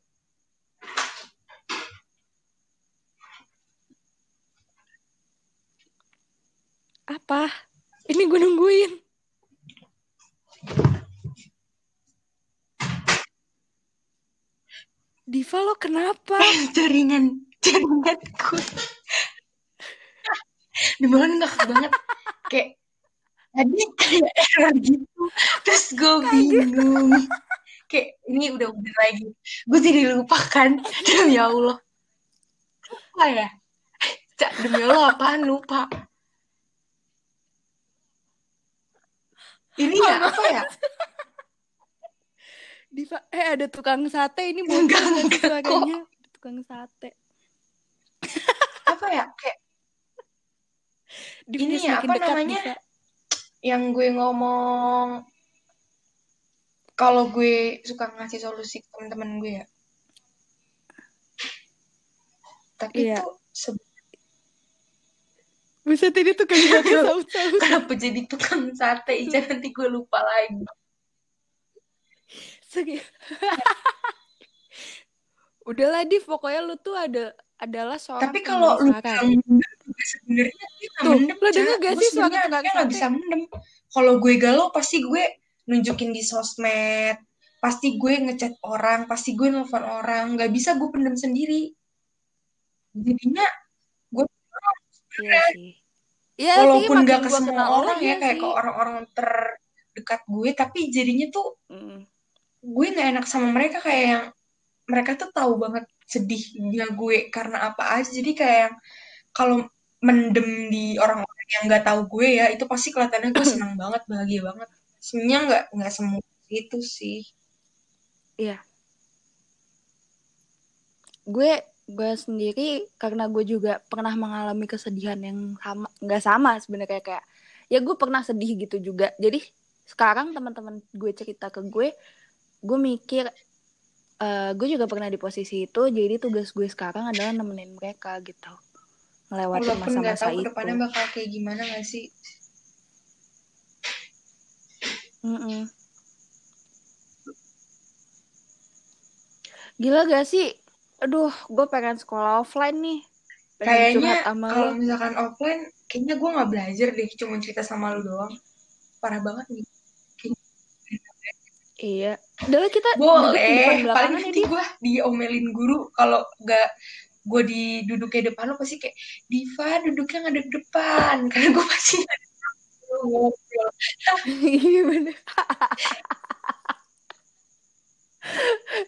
A: apa? Ini gue nungguin. Diva lo kenapa?
B: jaringan jaringanku Allah ngakak banget kayak tadi kayak error gitu. Terus gue bingung. Kayak ini udah udah lagi. Gue jadi lupa kan? Demi Allah. Apa ya? Cak, demi Allah apaan? Lupa ini ya apa ya
A: Diva, eh ada tukang sate ini
B: Enggak,
A: bocor
B: enggak
A: suaranya. Tukang sate.
B: apa ya kayak Ini ya, apa
A: dekat,
B: namanya?
A: Diva.
B: yang gue ngomong kalau gue suka ngasih solusi ke teman-teman gue ya tapi
A: Iya.
B: itu se-
A: Buset ini tukang sate saut-saut.
B: kenapa jadi tukang sate Ica nanti gue lupa lagi
A: Segi- Udahlah Div, pokoknya lu tuh ada adalah seorang
B: tapi kalau lu sebenarnya
A: Tuh,
B: mendem
A: lo
B: Ca.
A: denger gak sih suara tukang sate?
B: bisa mendem kalau gue galau pasti gue nunjukin di sosmed pasti gue ngechat orang pasti gue nelfon orang nggak bisa gue pendem sendiri jadinya gue
A: Iya sih. Iya sih,
B: walaupun
A: makin
B: gak ke semua orang ya
A: iya
B: kayak
A: sih.
B: ke orang-orang terdekat gue tapi jadinya tuh
A: Mm.
B: gue nggak enak sama mereka kayak yang mereka tuh tahu banget sedihnya gue karena apa aja jadi kayak yang kalau mendem di orang-orang yang nggak tahu gue ya itu pasti kelihatannya gue senang banget bahagia banget sebenarnya nggak nggak semua itu sih
A: Iya. Gue gue sendiri karena gue juga pernah mengalami kesedihan yang sama nggak sama sebenarnya kayak ya gue pernah sedih gitu juga. Jadi sekarang teman-teman gue cerita ke gue gue mikir eh gue juga pernah di posisi itu jadi tugas gue sekarang adalah nemenin mereka gitu
B: nggak
A: masa-masa
B: tahu
A: itu.
B: ke depannya bakal kayak gimana nggak sih?
A: Mm-mm. gila gak sih aduh gue pengen sekolah offline nih. Pengen
B: kayaknya kalau misalkan offline kayaknya gue nggak belajar deh cuma cerita sama lu doang. Parah banget nih.
A: Iya. Udah lah kita
B: boleh. paling nanti gue diomelin guru. Kalau nggak gue di duduknya depan lo pasti kayak Diva duduknya ngadep depan. Karena gue pasti ngobrol
A: Iya bener.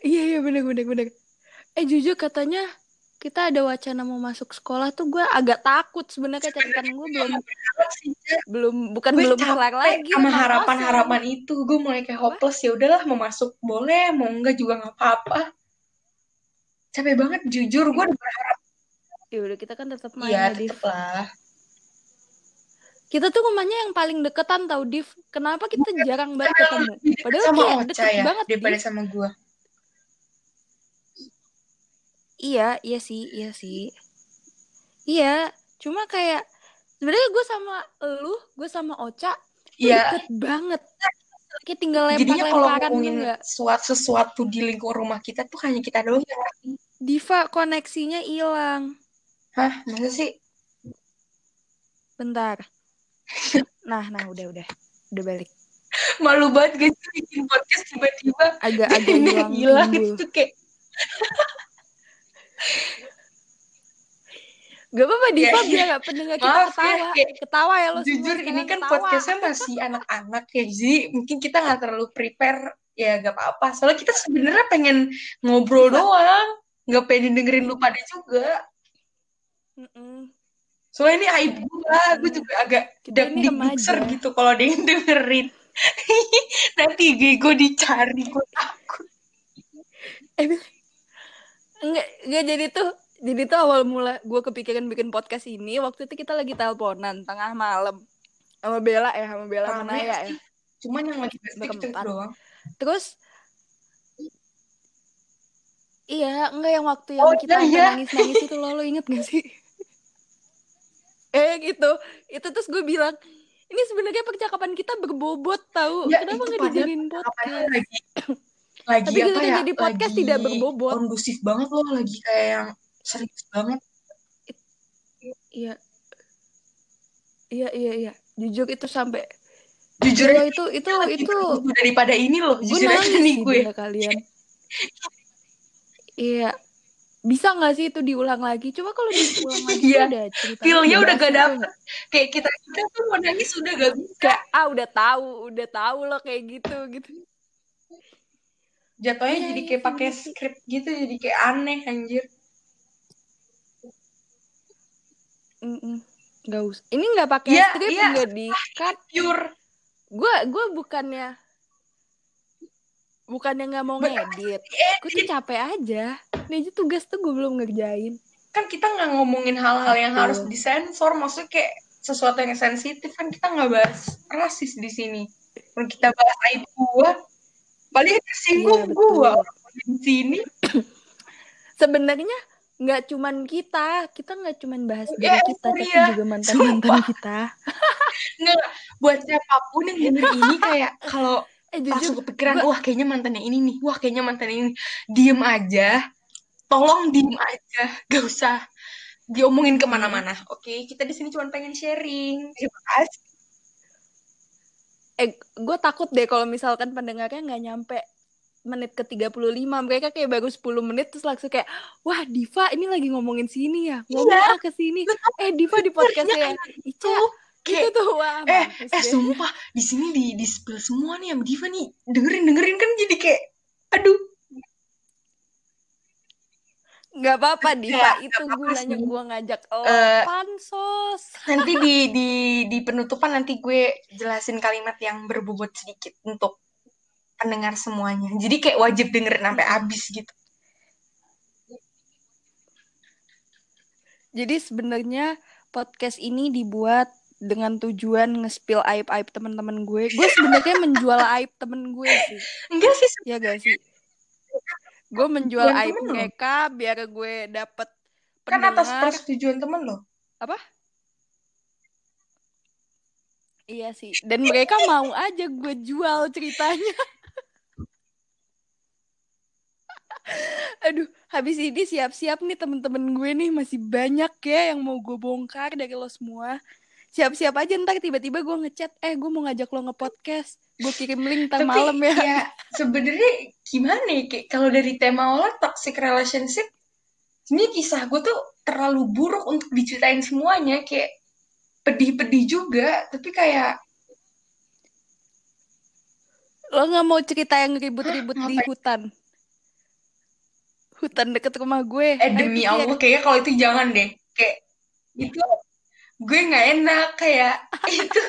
A: Iya iya bener bener bener. Eh jujur katanya kita ada wacana mau masuk sekolah tuh gue agak takut sebenarnya catatan gue belum belum bukan
B: gue
A: belum kelar lagi
B: sama harapan-harapan itu. Gue mulai kayak hopeless ya udahlah mau masuk boleh mau enggak juga nggak apa-apa. Capek banget jujur. Gue udah berharap
A: Ya udah kita kan tetap main
B: iya
A: ya
B: tetep lah.
A: Kita tuh rumahnya yang paling deketan tau Div. Kenapa kita jarang banget ketemu? Padahal
B: sama
A: kayak
B: Ocha
A: deket
B: ya
A: banget
B: daripada
A: Div.
B: sama gue
A: Iya, iya sih, iya sih. Iya, cuma kayak sebenarnya gue sama lu, gue sama Ocha
B: Iya,
A: deket banget. Kayak tinggal
B: jadinya kalau ngomongin sesuatu, sesuatu di lingkungan rumah kita tuh hanya kita doang yang ngerti.
A: Diva koneksinya hilang.
B: Hah, masa sih?
A: Bentar. Nah, nah udah udah. Udah balik.
B: Malu banget sih bikin podcast tiba-tiba
A: Agak-agak hilang
B: hilang itu kayak
A: Gak apa-apa
B: ya,
A: Diva
B: ya.
A: biar gak pendengar kita
B: Maaf ya,
A: ketawa.
B: kayak
A: Ketawa ya lo semua
B: jujur ini kan
A: ketawa.
B: podcastnya masih anak-anak ya, jadi mungkin kita nggak terlalu prepare ya gak apa-apa. Soalnya kita sebenarnya pengen ngobrol
A: Diva.
B: doang, nggak pengen dengerin lu pada juga.
A: Mm-mm.
B: Soalnya ini aib gue, gue
A: Mm.
B: juga agak
A: Kita
B: dak-dikdukser
A: remaja.
B: gitu kalau ada yang dengerin. Nanti gue dicari, gue takut.
A: Enggak, enggak jadi tuh jadi tuh awal mula gue kepikiran bikin podcast ini waktu itu kita lagi teleponan tengah malam. Sama Bella ya sama Bella sama Naya ya.
B: Cuman yang lagi
A: berempat.
B: doang.
A: terus iya enggak yang waktu yang
B: Oh
A: kita
B: iya, iya.
A: nangis nangis itu lo lo inget gak sih? Eh gitu. Itu terus gue bilang ini sebenarnya percakapan kita berbobot tahu
B: Ya,
A: kenapa nggak dijadiin podcast?
B: lagi lagi
A: Tapi
B: apa ya
A: jadi podcast
B: lagi
A: tidak berbobot.
B: kondusif banget loh lagi kayak yang serius banget
A: iya iya iya iya jujur itu sampai
B: jujur aja
A: itu itu itu
B: daripada ini loh
A: gue
B: jujur aja
A: nangis
B: nih gue
A: kalian iya bisa nggak sih itu diulang lagi coba kalau diulang lagi
B: Iya.
A: udah ceritanya
B: Feelnya udah gak dapet.
A: nggak?
B: Kayak kita kita tuh mau nangis udah gak bisa.
A: kayak ah udah tahu udah tahu loh kayak gitu gitu
B: Jatuhnya
A: Iya,
B: jadi
A: iya
B: kayak pakai skrip gitu, jadi kayak aneh anjir.
A: Nggak usah ini nggak pakai
B: Iya,
A: strip
B: iya.
A: nggak di cut
B: Pure.
A: gue gue bukannya bukannya nggak mau ngedit gue tuh capek aja ini aja tugas tuh gue belum ngerjain
B: Kan kita nggak ngomongin hal-hal yang
A: Betul.
B: harus disensor, maksudnya kayak sesuatu yang sensitif kan kita nggak bahas rasis di sini. Kalau kita bahas aib gua, paling tersinggung
A: Iya,
B: gua di sini.
A: sebenarnya nggak cuman kita kita nggak cuman bahas
B: Ya,
A: diri kita tapi
B: iya.
A: juga mantan mantan
B: Sumpah.
A: kita
B: Nggak, buat siapa pun yang denger ini kayak kalau
A: eh
B: langsung
A: jujur
B: kepikiran,
A: gua-
B: wah kayaknya mantan yang ini nih, wah kayaknya mantan yang ini. Diem aja, tolong diem aja, gak usah diomongin ke mana-mana. Oke, kita di sini cuma pengen sharing. Terima kasih.
A: Eh gue takut deh kalau misalkan pendengarnya nggak nyampe menit ke 35 mereka kayak baru 10 menit terus langsung kayak wah Diva ini lagi ngomongin sini ya? Ngomong
B: Iya.
A: ah ke sini? Eh Diva di podcastnya Ica
B: Tuh,
A: gitu
B: kayak
A: tuh wah
B: eh eh sumpah di sini di di spill semua nih sama Diva nih. Dengerin dengerin kan jadi kayak aduh
A: nggak apa-apa Diva.
B: Nggak,
A: itu gunanya gue ngajak. Lo
B: Eh,
A: pansos.
B: nanti di di di penutupan nanti gue jelasin kalimat yang berbobot sedikit untuk pendengar semuanya. Jadi kayak wajib dengerin sampai habis gitu.
A: Jadi sebenarnya podcast ini dibuat dengan tujuan nge-spill aib-aib teman-teman gue. Gue sebenarnya menjual aib temen gue sih.
B: Enggak sih.
A: Ya gak sih gue menjual
B: Bukan
A: aib
B: temen lo.
A: mereka biar gue dapet
B: kan atas
A: pendengar.
B: persetujuan temen lo
A: iya sih. Dan mereka mau aja gue jual ceritanya. Aduh habis ini siap-siap nih temen-temen gue nih. Masih banyak ya yang mau gue bongkar dari lo semua siap-siap aja ntar tiba-tiba gue ngechat eh gue mau ngajak lo nge-podcast gue kirim link ntar
B: tapi
A: malam ya.
B: ya sebenarnya gimana ya kayak kalau dari tema olah toxic relationship sebenarnya kisah gue tuh terlalu buruk untuk diceritain semuanya kayak pedih-pedih juga tapi kayak
A: lo nggak mau cerita yang ribut-ribut di hutan? Hutan deket rumah gue.
B: Eh demi. Allah kayaknya kalau itu jangan deh. Kayak itu gue nggak enak kayak itu.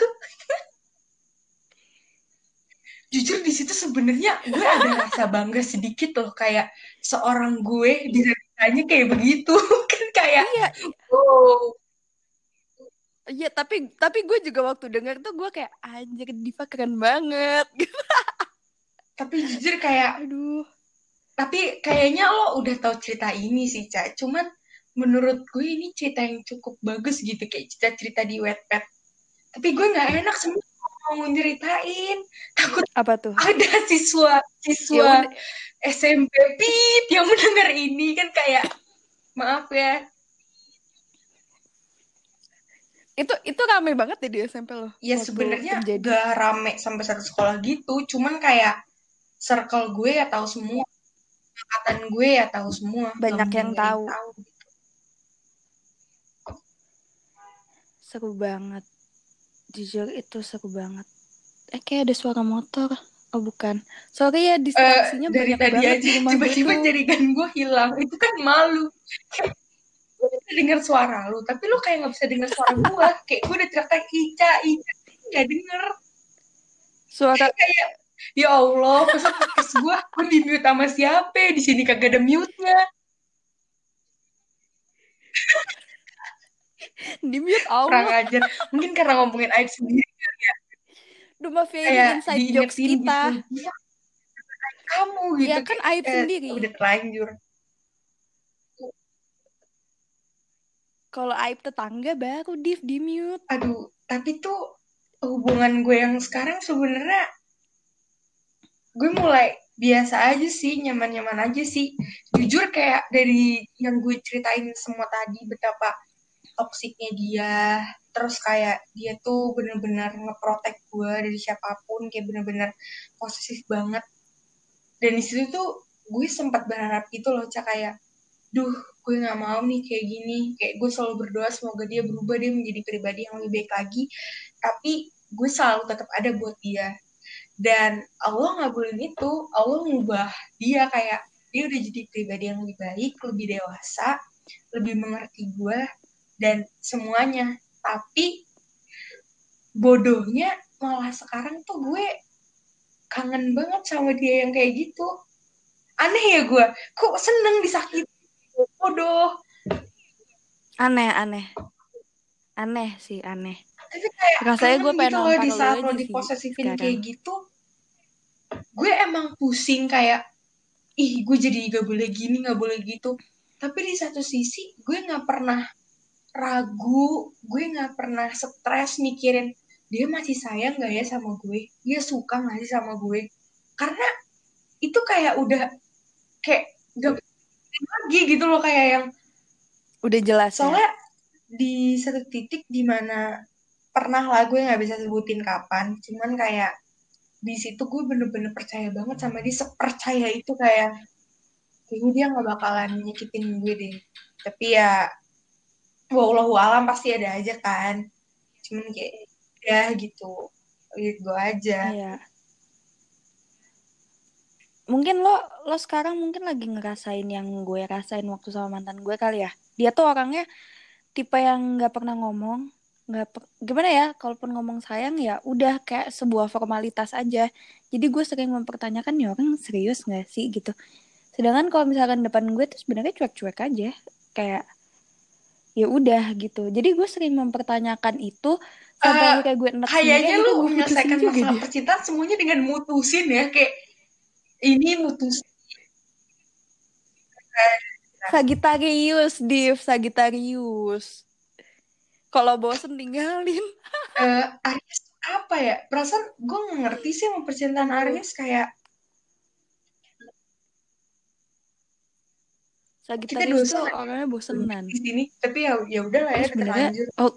B: Jujur di situ sebenarnya gue ada rasa bangga sedikit loh kayak seorang gue bisa ditanya kayak begitu. Kan kayak
A: iya.
B: Oh
A: Iya tapi tapi gue juga waktu denger tuh gue kayak anjir Diva keren banget.
B: tapi jujur kayak
A: Aduh.
B: tapi kayaknya lo udah tahu cerita ini sih Ca. Cuman menurut gue ini cerita yang cukup bagus gitu kayak cerita-cerita di Wattpad tapi gue nggak enak semua mau nyeritain. Takut
A: Apa tuh?
B: ada siswa
A: Ya
B: siswa
A: udah,
B: SMP pip yang mendengar ini. Kan kayak maaf ya.
A: Itu itu rame banget deh di SMP loh.
B: ya sebenarnya gak rame sampai satu sekolah gitu. Cuman kayak circle gue ya tahu semua. Angkatan gue ya tahu semua.
A: Banyak yang
B: mungkin nggak
A: tahu. Seru banget. Jujur itu seru banget. Eh kayak ada suara motor. Oh bukan. Sorry ya
B: Eh,
A: distraksinya
B: dari
A: banyak
B: tadi
A: banget
B: aja.
A: di rumah gue
B: tiba-tiba jaringan gue hilang. Itu kan malu. Dengar suara lu tapi lu kayak nggak bisa dengar suara gue kayak gue udah teriak Ica Ica. Nggak denger.
A: Suara
B: kayak ya Allah masa podcast gue gue di mute sama siapa di sini kagak ada mute nya
A: di mute
B: kurang ajar. Mungkin karena ngomongin aib sendiri
A: Duma very
B: kayak
A: inside jokes kita.
B: gitu. Iya, kamu gitu.
A: Ya kan aib
B: Eh,
A: sendiri.
B: udah terlanjur.
A: Kalau aib tetangga baru div di mute.
B: aduh tapi tuh hubungan gue yang sekarang sebenarnya gue mulai biasa aja sih nyaman-nyaman aja sih. Jujur kayak dari yang gue ceritain semua tadi betapa toksiknya dia terus kayak dia tuh bener-bener ngeprotek gue dari siapa pun kayak bener-bener posesif banget. Dan di situ tuh gue sempat berharap gitu loh cak kayak duh gue nggak mau nih kayak gini. Kayak gue selalu berdoa semoga dia berubah dia menjadi pribadi yang lebih baik lagi. Tapi gue selalu tetap ada buat dia. Dan Allah ngabulin itu Allah ngubah dia kayak dia udah jadi pribadi yang lebih baik lebih dewasa lebih mengerti gue dan semuanya. Tapi bodohnya malah sekarang tuh gue kangen banget sama dia yang kayak gitu. Aneh ya gue. Kok seneng disakiti bodoh.
A: Aneh aneh. Aneh sih aneh.
B: Tapi kayak
A: rasanya gue pengen
B: gitu loh di saat lo diposesifin kayak gitu. Gue emang pusing kayak ih gue jadi gak boleh gini gak boleh gitu. Tapi di satu sisi gue nggak pernah ragu gue nggak pernah stres mikirin dia masih sayang gak ya sama gue? Dia suka gak sih sama gue? Karena itu kayak udah kayak gak lagi gitu loh kayak yang
A: udah jelas ya?
B: Soalnya di satu titik di mana pernah lah gue nggak bisa sebutin kapan cuman kayak di situ gue bener-bener percaya banget sama dia sepercaya itu kayak kayaknya dia nggak bakalan nyakitin gue deh. Tapi ya wallahu alam pasti ada aja kan cuman kayak ya gitu gitu aja
A: Iya. Mungkin lo lo sekarang mungkin lagi ngerasain yang gue rasain waktu sama mantan gue kali ya. Dia tuh orangnya tipe yang nggak pernah ngomong, nggak gimana ya? Kalaupun ngomong sayang ya udah kayak sebuah formalitas aja. Jadi gue sering mempertanyakan ya orang serius nggak sih gitu. Sedangkan kalau misalkan depan gue tuh sebenarnya cuek-cuek aja, kayak ya udah gitu. Jadi gue sering mempertanyakan itu sampai
B: Eh,
A: akhirnya gue enak
B: kayaknya lu
A: gue
B: menyelesaikan masalah
A: dia.
B: percintaan semuanya dengan mutusin ya kayak ini mutus
A: Sagittarius, Div, Sagittarius. Kalau bosen tinggalin.
B: eh Aries apa ya perasaan gue ngerti sih sama percintaan Aries kayak dosa
A: tuh orangnya bosenan.
B: di sini tapi ya ya udah lah ya kita
A: sebenarnya
B: lanjut
A: oh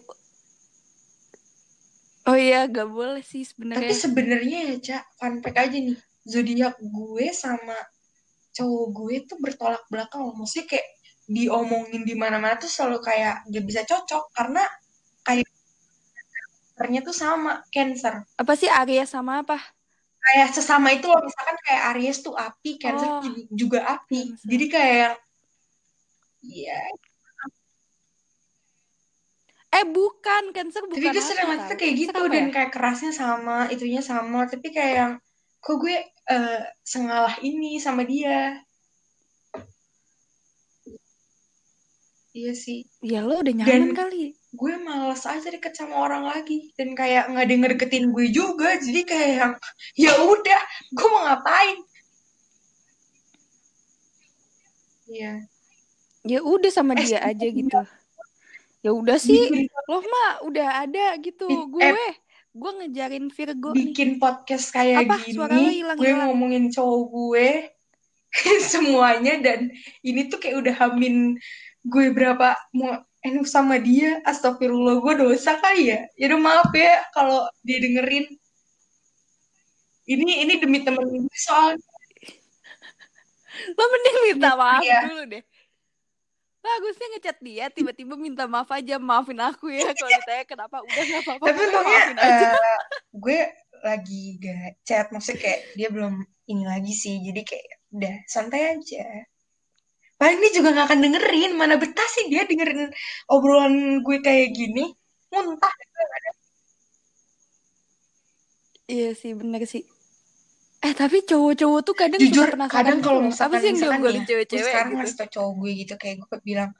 A: oh iya gak boleh sih
B: tapi
A: sebenarnya.
B: sebenarnya ya cak fun fact aja nih zodiak gue sama cowok gue tuh bertolak belakang loh maksudnya kayak diomongin di mana-mana tuh selalu kayak gak bisa cocok karena kayak ternyata tuh sama Cancer
A: Apa sih Aries sama apa?
B: kayak sesama itu loh misalkan kayak Aries tuh api Cancer
A: Oh,
B: ju- juga api
A: Cancer.
B: jadi kayak ya
A: Eh bukan, Cancer
B: tapi
A: bukan
B: gue sering kayak
A: Cancer
B: gitu
A: apa
B: dan
A: ya?
B: kayak kerasnya sama itunya sama tapi kayak yang kok gue eh, sengalah ini sama dia? Iya sih.
A: Ya lo udah
B: dan
A: nyaman kali.
B: gue males aja deket sama orang lagi dan kayak nggak denger deketin gue juga jadi kayak yang ya udah gue mau ngapain? Iya
A: Ya udah sama
B: eh
A: dia aja
B: sempet
A: gitu. Ya udah sih,
B: bikin
A: lo mah udah ada gitu. Gue,
B: eh
A: gue ngejarin Virgo nih.
B: bikin podcast kayak
A: Apa? Suara lo
B: gini gue ngomongin cowok gue semuanya dan ini tuh kayak udah hamin gue berapa mau enak sama dia astagfirullah gue dosa kali ya ya udah maaf ya kalau dia dengerin ini ini demi temen gue soal
A: Lo mending minta maaf
B: iya
A: dulu deh. Bagusnya ngechat dia, tiba-tiba minta maaf aja, maafin aku ya. Kalau ditanya kenapa, udah gak apa-apa,
B: tapi
A: maafin aja.
B: eh, gue lagi gak chat maksudnya kayak dia belum ini lagi sih jadi kayak udah santai aja paling dia juga gak akan dengerin mana betah sih dia dengerin obrolan gue kayak gini muntah
A: Iya sih, bener sih. Eh, tapi cowok-cowok tuh kadang
B: jujur kadang
A: gitu
B: kalau
A: loh. Apa
B: misalkan
A: sih yang
B: misalkan
A: cewek-cewek
B: sekarang
A: gitu?
B: ngasih tau cowok gue gitu kayak gue bilang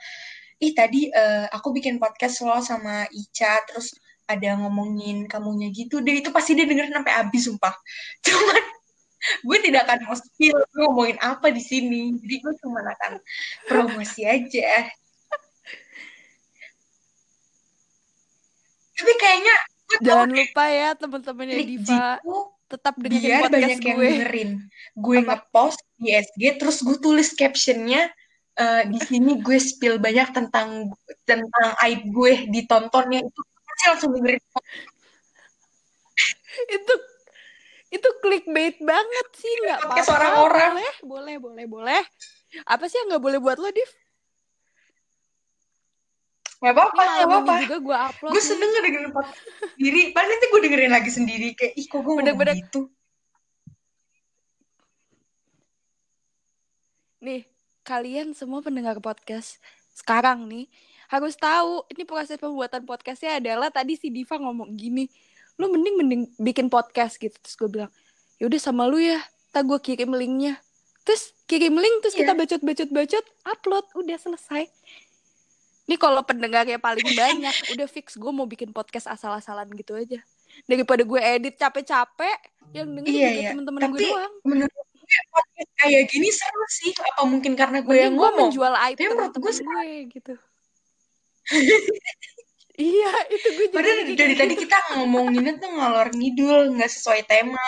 B: ih tadi eh, aku bikin podcast lo sama Ica terus ada ngomongin kamunya gitu deh. Itu pasti dia dengerin sampai habis sumpah. Cuman gue tidak akan mau spill gue ngomongin apa di sini. Jadi gue cuma akan promosi aja. Tapi kayaknya
A: Jangan lupa ya teman-temannya Diva.
B: Jitu
A: tetap dengerin
B: biar
A: podcast
B: banyak yang
A: gue.
B: dengerin gue
A: Apa?
B: ngepost di SG terus gue tulis captionnya eh, di sini gue spill banyak tentang tentang aib gue ditontonnya itu pasti langsung dengerin
A: Itu itu clickbait banget sih, nggak apa-apa.
B: orang-orang
A: Boleh, boleh, boleh, boleh. Apa sih yang nggak boleh buat lo, Div?
B: Gak apa-apa,
A: Ini
B: gak apa-apa.
A: juga gue upload
B: Gue
A: nih.
B: seneng dengerin podcast sendiri. Paling nanti gue dengerin lagi sendiri. Kayak, ih kok gue ngomong
A: Bener-bener.
B: gitu.
A: Nih, kalian semua pendengar podcast sekarang nih harus tahu ini proses pembuatan podcastnya adalah tadi si Diva ngomong gini, lu mending mending bikin podcast gitu. Terus gue bilang, yaudah sama lu ya, tak gue kirim linknya. Terus kirim link, terus kita
B: Iya.
A: bacot-bacot-bacot, upload, udah selesai. Ini kalau pendengarnya paling banyak, udah fix gue mau bikin podcast asal-asalan gitu aja. Daripada gue edit capek-capek, yang denger
B: Iya,
A: juga
B: iya.
A: temen-temen gue doang.
B: menurut gue podcast kayak gini seru sih. Apa mungkin karena gue
A: Mending
B: yang
A: gue
B: ngomong?
A: menjual aib
B: Tapi menurut gue
A: gue gitu. iya, itu gue juga
B: Padahal dari
A: gitu.
B: tadi kita ngomonginnya tuh ngalor ngidul, nggak sesuai tema,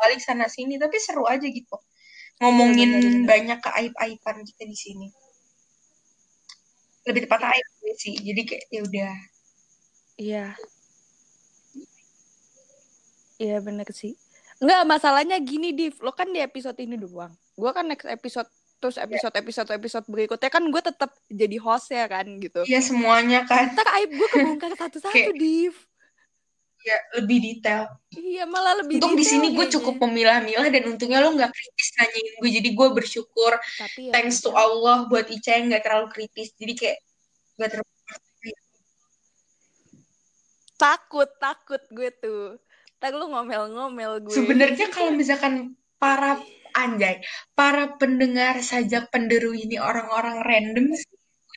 B: balik sana sini, tapi seru aja gitu.
A: Iya,
B: Ngomongin
A: bener-bener.
B: banyak keaib-aiban kita di sini. Lebih tepat aib sih. Jadi kayak ya udah.
A: Iya. Iya bener sih. Enggak, masalahnya gini, Div. Lo kan di episode ini doang. Gue kan next episode, terus episode, episode, episode berikutnya kan gue tetap jadi host ya kan, gitu.
B: Iya semuanya kan.
A: Ntar aib gue kebongkar satu-satu, Div.
B: Ya lebih detail.
A: Iya, malah lebih
B: Untung di sini gue cukup memilah-milah dan untungnya lo nggak kritis nanyain gue. Jadi gue bersyukur.
A: Tapi ya
B: Thanks to
A: udah.
B: Allah buat Ica yang nggak terlalu kritis. Jadi kayak nggak terlalu
A: Takut, takut gue tuh. Ntar lu ngomel-ngomel gue.
B: Sebenarnya kalau misalkan para anjay, para pendengar sajak penderu ini orang-orang random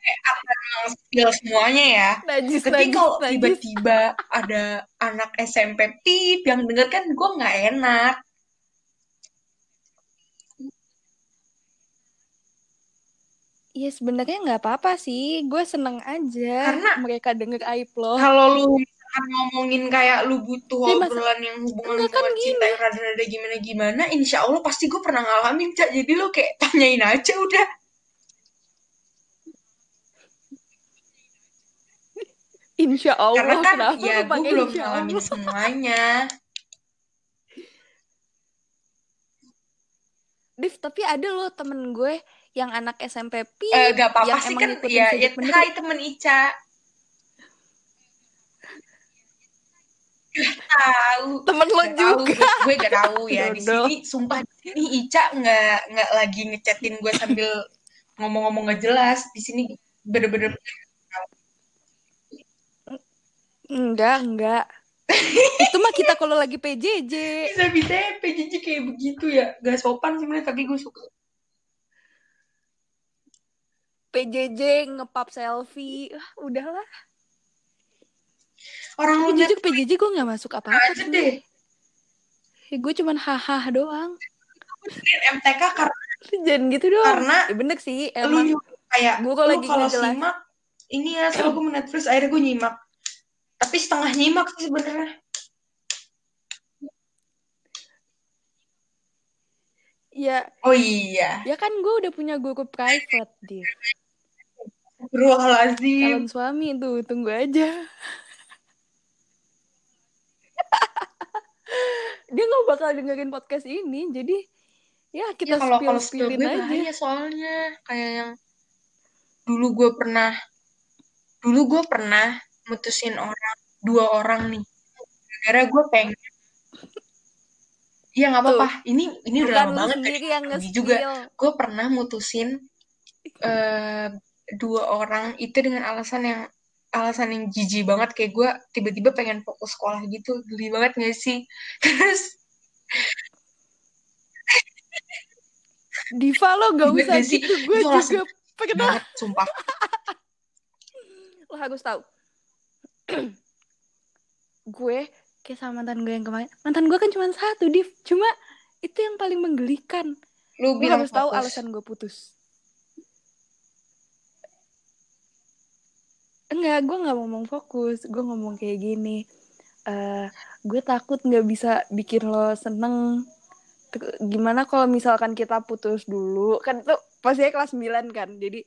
B: gue akan semuanya ya.
A: Najis,
B: Tapi kalau tiba-tiba ada anak SMP pip yang denger kan gue nggak enak.
A: Iya sebenarnya nggak apa-apa sih, gue seneng aja
B: Karena-
A: mereka denger aib lo.
B: Kalau lu ngomongin kayak lu butuh
A: Iya,
B: obrolan yang hubungan
A: Enggak, kan
B: hubungan cinta yang rada-rada gimana-gimana, insya Allah pasti gue pernah ngalamin, Cak. Jadi lu kayak tanyain aja udah.
A: Insya Allah
B: Karena kan
A: kenapa
B: ya gue belum
A: insya
B: ngalamin
A: Allah?
B: semuanya.
A: Div, tapi ada loh temen gue yang anak SMP pi
B: Eh, gak apa-apa sih kan ya, ya hai temen Ica Gak tahu
A: Temen lo
B: Gak tahu,
A: juga.
B: gue, gue gak tahu ya di sini sumpah di sini Ica nggak nggak lagi ngechatin gue sambil ngomong-ngomong gak jelas di sini bener-bener
A: Enggak, enggak. Itu mah kita kalau lagi PJJ.
B: bisa bisa PJJ kayak begitu ya gak sopan sebenarnya tapi gue suka
A: PJJ ngepap selfie. Ah, udahlah.
B: orang lu
A: jujur PJJ gue nggak masuk apa-apa
B: aja
A: sih.
B: deh
A: Ya, gue cuman haha doang.
B: MTK karena
A: Jangan gitu doang.
B: Karena
A: ya, bener sih.
B: lu
A: Emang
B: nyuruh kayak
A: Gue
B: lu
A: kalau lagi
B: kalau simak ini ya soal gue Netflix akhirnya gue nyimak tapi setengah nyimak sih sebenarnya
A: ya
B: oh iya
A: ya kan gue udah punya guru private dia.
B: Astagfirullahaladzim
A: Calon suami tuh tunggu aja. Dia nggak bakal dengerin podcast ini, jadi ya kita
B: ya kalau
A: spill
B: kalau spill gue
A: aja.
B: bahaya soalnya kayak yang dulu gue pernah dulu gue pernah mutusin orang dua orang nih. Gara gue pengen. Iya nggak apa-apa. Ini ini udah lama banget
A: sendiri
B: dari
A: yang
B: juga. Gue pernah mutusin eh dua orang itu dengan alasan yang alasan yang jijik banget. Kayak gue tiba-tiba pengen fokus sekolah gitu. Geli banget gak sih? Terus
A: Diva lo gak usah gitu, gue juga
B: banget sumpah.
A: Lo harus tahu. Gue kayak sama mantan gue yang kemarin. Mantan gue kan cuma satu, Div. Cuma itu yang paling menggelikan.
B: lu
A: Gue harus tahu alasan gue putus. Enggak, gue nggak ngomong fokus. Gue ngomong kayak gini. eh gue takut nggak bisa bikin lo seneng. Gimana kalau misalkan kita putus dulu? Kan itu pastinya kelas 9 kan. Jadi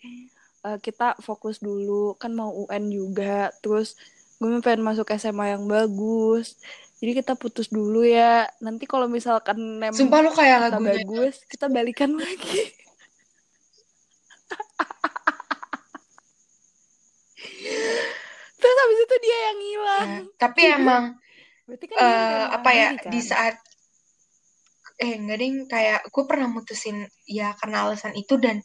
A: eh, kita fokus dulu. Kan mau UN juga. Terus gue pengen masuk SMA yang bagus. Jadi kita putus dulu ya. Nanti kalau misalkan nem
B: sumpah lu kayak
A: kita bagus, kita balikan lagi. itu dia yang hilang.
B: Ya, tapi emang
A: Berarti kan remang
B: apa ya
A: kan?
B: di saat eh enggak ding kayak gue pernah mutusin ya karena alasan itu dan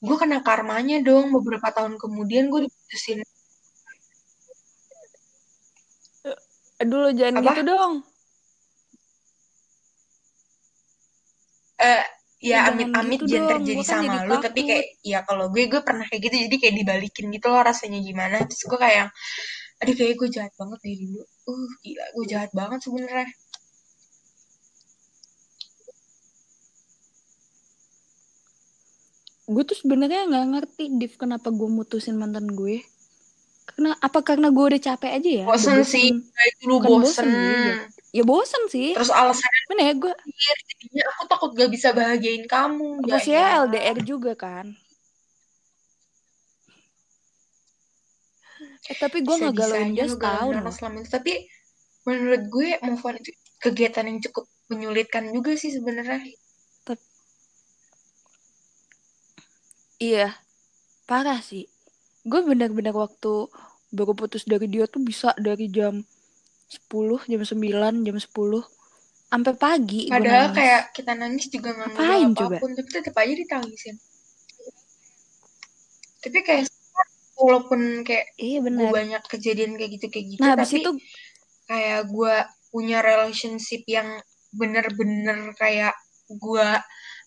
B: gue kena karmanya dong beberapa tahun kemudian gue diputusin
A: Aduh lo jangan
B: Apa?
A: gitu dong.
B: eh
A: Ya,
B: ya
A: jangan
B: amit-amit
A: gitu
B: jangan terjadi
A: kan
B: sama lu. Tapi kayak ya kalau gue gue pernah kayak gitu. Jadi kayak dibalikin gitu loh rasanya gimana. Terus gue kayak aduh kayak gue jahat banget dari dulu. Uh gila gue jahat banget sebenarnya.
A: Gue tuh sebenarnya nggak ngerti Div kenapa gue mutusin mantan gue. Karena apa karena gue udah capek aja ya? Udah
B: bosen sih itu lu
A: Bukan bosen
B: bosen
A: ya. Ya bosen sih.
B: terus alasannya
A: Mana ya gue
B: jadinya aku takut gak bisa bahagiain kamu ya
A: ya. LDR juga kan? Eh tapi gue ngegalauin dia
B: Bisa-bisanya lu
A: setahun
B: galau-galau
A: loh.
B: selama itu tapi menurut gue move on itu kegiatan yang cukup menyulitkan juga sih sebenarnya
A: Iya, parah sih. Gue benar-benar waktu baru putus dari dia tuh bisa dari jam 10, jam 9, jam 10 sampai pagi
B: padahal kayak kita nangis juga nggak
A: Ngapain
B: ngubah
A: coba?
B: apa pun tapi tetap aja ditangisin tapi kayak walaupun kayak
A: Iya
B: gue
A: benar.
B: banyak kejadian kayak gitu kayak gitu
A: Nah,
B: tapi
A: itu
B: kayak gue punya relationship yang bener-bener kayak gue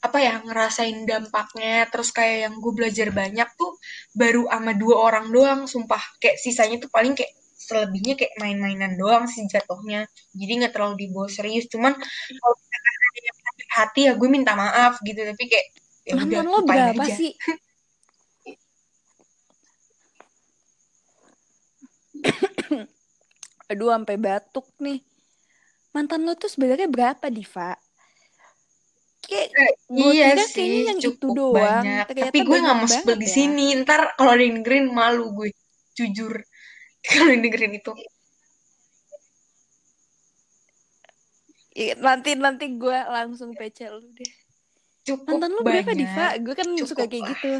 B: apa ya ngerasain dampaknya terus kayak yang gue belajar banyak tuh baru sama dua orang doang sumpah kayak sisanya tuh paling kayak selebihnya kayak main-mainan doang sih jatuhnya jadi nggak terlalu dibawa serius cuman kalau misalkan ada yang sakit hati ya gue minta maaf gitu tapi kayak ya udah
A: lo berapa
B: aja
A: sih? Aduh, sampai batuk nih. Mantan lo tuh sebenarnya berapa, Diva? Kayak
B: Eh,
A: gue
B: iya
A: kira
B: sih
A: kayaknya yang itu doang.
B: banyak
A: Ternyata
B: tapi gue nggak mau sebel di
A: ya.
B: sini ntar kalau ada yang dengerin malu gue jujur kalau yang dengerin itu
A: Iya, nanti nanti gue langsung PC lu deh.
B: cukup
A: Mantan lu berapa, Diva? Gue kan suka
B: cukup
A: kayak
B: lah
A: gitu.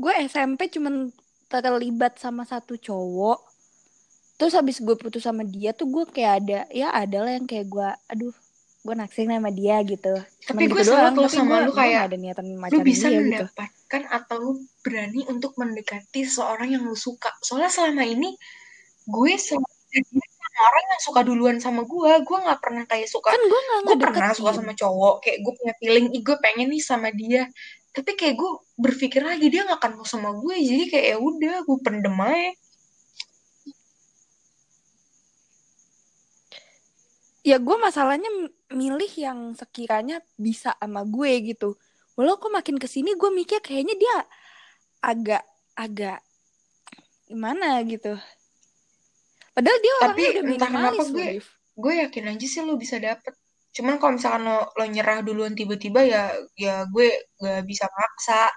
A: Gue SMP cuman terlibat sama satu cowok. Terus habis gue putus sama dia tuh gue kayak ada, ya ada lah yang kayak gue, aduh, gue naksir sama dia gitu.
B: tapi gue
A: gitu tapi
B: sama lu kayak
A: ada niatan
B: lu
A: macarin
B: bisa
A: dia gitu.
B: mendapatkan atau lu berani untuk mendekati seorang yang lu suka? Soalnya selama ini gue selalu sama orang yang suka duluan sama gue gue nggak pernah kayak suka
A: Kan gue gak
B: gue pernah suka sama cowok. Kayak gue punya feeling ih gue pengen nih sama dia. Tapi kayak gue berpikir lagi dia nggak akan mau sama gue. Jadi kayak ya udah gue pendem aja
A: Ya gue masalahnya milih yang sekiranya bisa sama gue gitu. Walau kok makin ke sini gue mikir kayaknya dia agak agak gimana gitu. Padahal dia
B: tapi
A: orangnya udah
B: entah kenapa gue gue yakin aja sih lo bisa dapet cuman kalau misalkan lo lo nyerah duluan tiba-tiba ya ya gue gak bisa maksa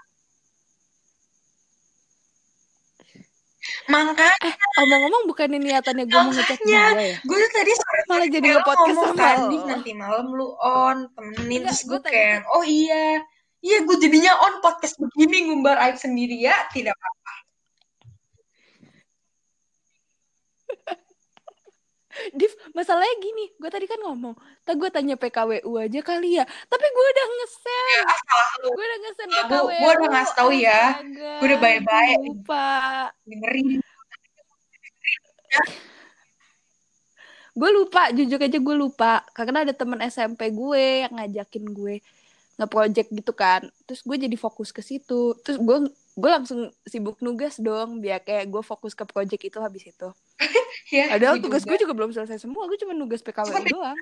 B: makanya
A: Eh, omong-omong bukannya niatannya gue mau
B: makanya
A: dia ya?
B: gue tuh tadi sore
A: Malah jadi nge-podcast sama
B: kan
A: lo.
B: Div nanti malam lu on temenin
A: Enggak,
B: terus
A: gue tadi
B: kayak oh iya iya gue jadinya on podcast begini ngumbar aib sendiri ya tidak apa
A: Div, masalahnya gini, gue tadi kan ngomong, tak gue tanya PKWU aja kali ya, tapi gue udah ngesen,
B: ya
A: gue udah ngesen
B: Nah, gue gue
A: PKWU,
B: udah ngasih tahu ya. Gue udah baik-baik.
A: Lupa,
B: dengerin.
A: Gue lupa, jujur aja gue lupa, karena ada temen SMP gue yang ngajakin gue nge-project gitu kan, terus gue jadi fokus ke situ, terus gue gue langsung sibuk nugas dong, biar kayak gue fokus ke project itu habis itu.
B: ya
A: Padahal
B: gue
A: tugas gue juga belum selesai semua, gue cuma nugas
B: cuma
A: PKWU doang.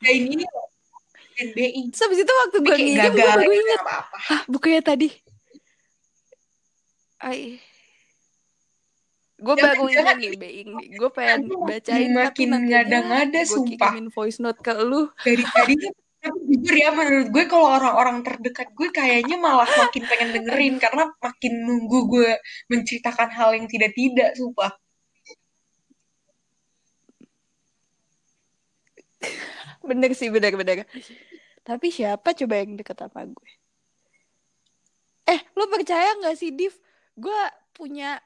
B: kerjain ini loh NBI
A: Terus habis itu waktu gue ngirim, gue baru
B: apa-apa
A: Hah, bukunya tadi. Ay, gue baru ingat nih, Being. Gue pengen
B: nanti makin
A: bacain, tapi
B: makin
A: nanti
B: ngada-ngada
A: gue
B: sumpah
A: kirimin voice note ke lu.
B: dari tadi tapi jujur ya menurut gue kalau orang-orang terdekat gue kayaknya malah makin pengen dengerin karena makin nunggu gue menceritakan hal yang tidak-tidak sumpah
A: bener sih, bener-bener. Tapi siapa coba yang deket sama gue? eh lo percaya nggak sih Div gue punya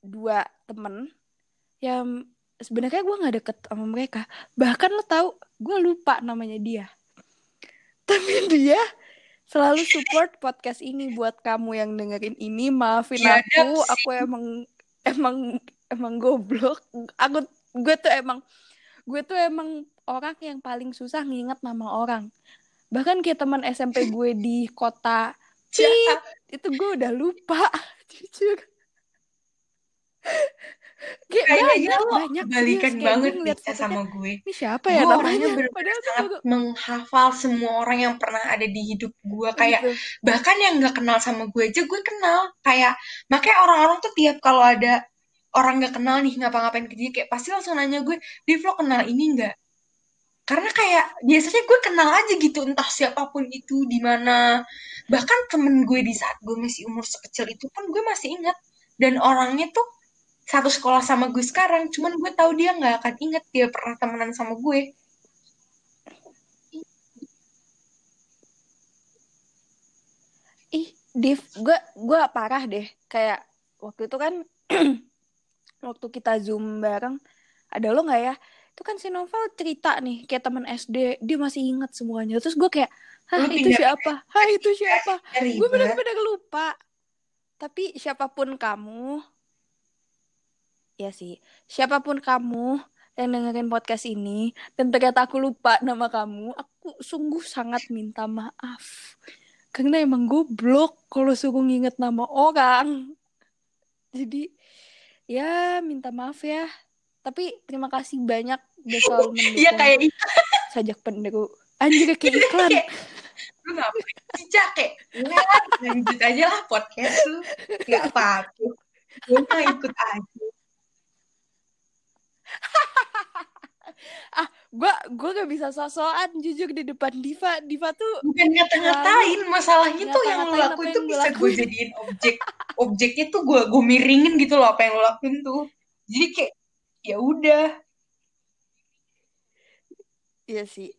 A: dua temen yang sebenarnya gue nggak deket sama mereka bahkan lo tahu gue lupa namanya dia tapi dia selalu support podcast ini buat kamu yang dengerin ini. Maafin
B: Ya,
A: aku.
B: Dap,
A: aku emang emang emang goblok. Aku gue tuh emang gue tuh emang orang yang paling susah nginget nama orang. Bahkan kayak teman SMP gue di kota Cip, itu gue udah lupa. Jujur
B: Kayaknya
A: banyak banyak
B: kebalikan
A: serius. Kayak
B: banget bisa sama gue.
A: ini siapa ya
B: Gue orangnya
A: namanya
B: bener-bener
A: padahal tuh
B: sangat
A: gue
B: menghafal semua orang yang pernah ada di hidup gue. Kayak
A: gitu.
B: bahkan yang nggak kenal sama gue aja gue kenal. Kayak makanya orang-orang tuh tiap kalau ada orang nggak kenal nih ngapa-ngapain ke dia kayak pasti langsung nanya gue, Div lo kenal ini nggak? Karena kayak biasanya gue kenal aja gitu entah siapa pun itu di mana. Bahkan temen gue di saat gue masih umur sekecil itu pun gue masih ingat. Dan orangnya tuh satu sekolah sama gue sekarang, cuman gue tahu dia nggak akan inget dia pernah temenan sama gue.
A: ih Div gue gue parah deh. Kayak waktu itu kan waktu kita zoom bareng ada lo nggak ya? Itu kan si Novel cerita nih kayak teman SD dia masih ingat semuanya. Terus gue kayak hah
B: Lu
A: itu siapa? hah itu siapa?
B: Ya,
A: gue
B: ribet.
A: bener-bener lupa. Tapi siapa pun kamu ya sih. Siapa pun kamu yang dengerin podcast ini dan ternyata aku lupa nama kamu aku sungguh sangat minta maaf. Karena emang goblok kalau suruh nginget nama orang. Jadi ya minta maaf ya. Tapi terima kasih banyak udah selalu mendukung
B: Iya kayak itu.
A: sajak penderu anjir kayak iklan.
B: Kayak, lu ngapain sih Cak? kayak ya, lanjut aja lah podcast lu. Nggak apa-apa. Gue ikut aja
A: gue gue gak bisa sosokan jujur di depan Diva. Diva tuh
B: bukan ngata-ngatain masalahnya tuh yang
A: apa
B: lakuin tuh bisa gue jadiin objek objeknya tuh gue gue miringin gitu loh apa yang lu lakuin tuh. Jadi kayak ya udah.
A: Iya sih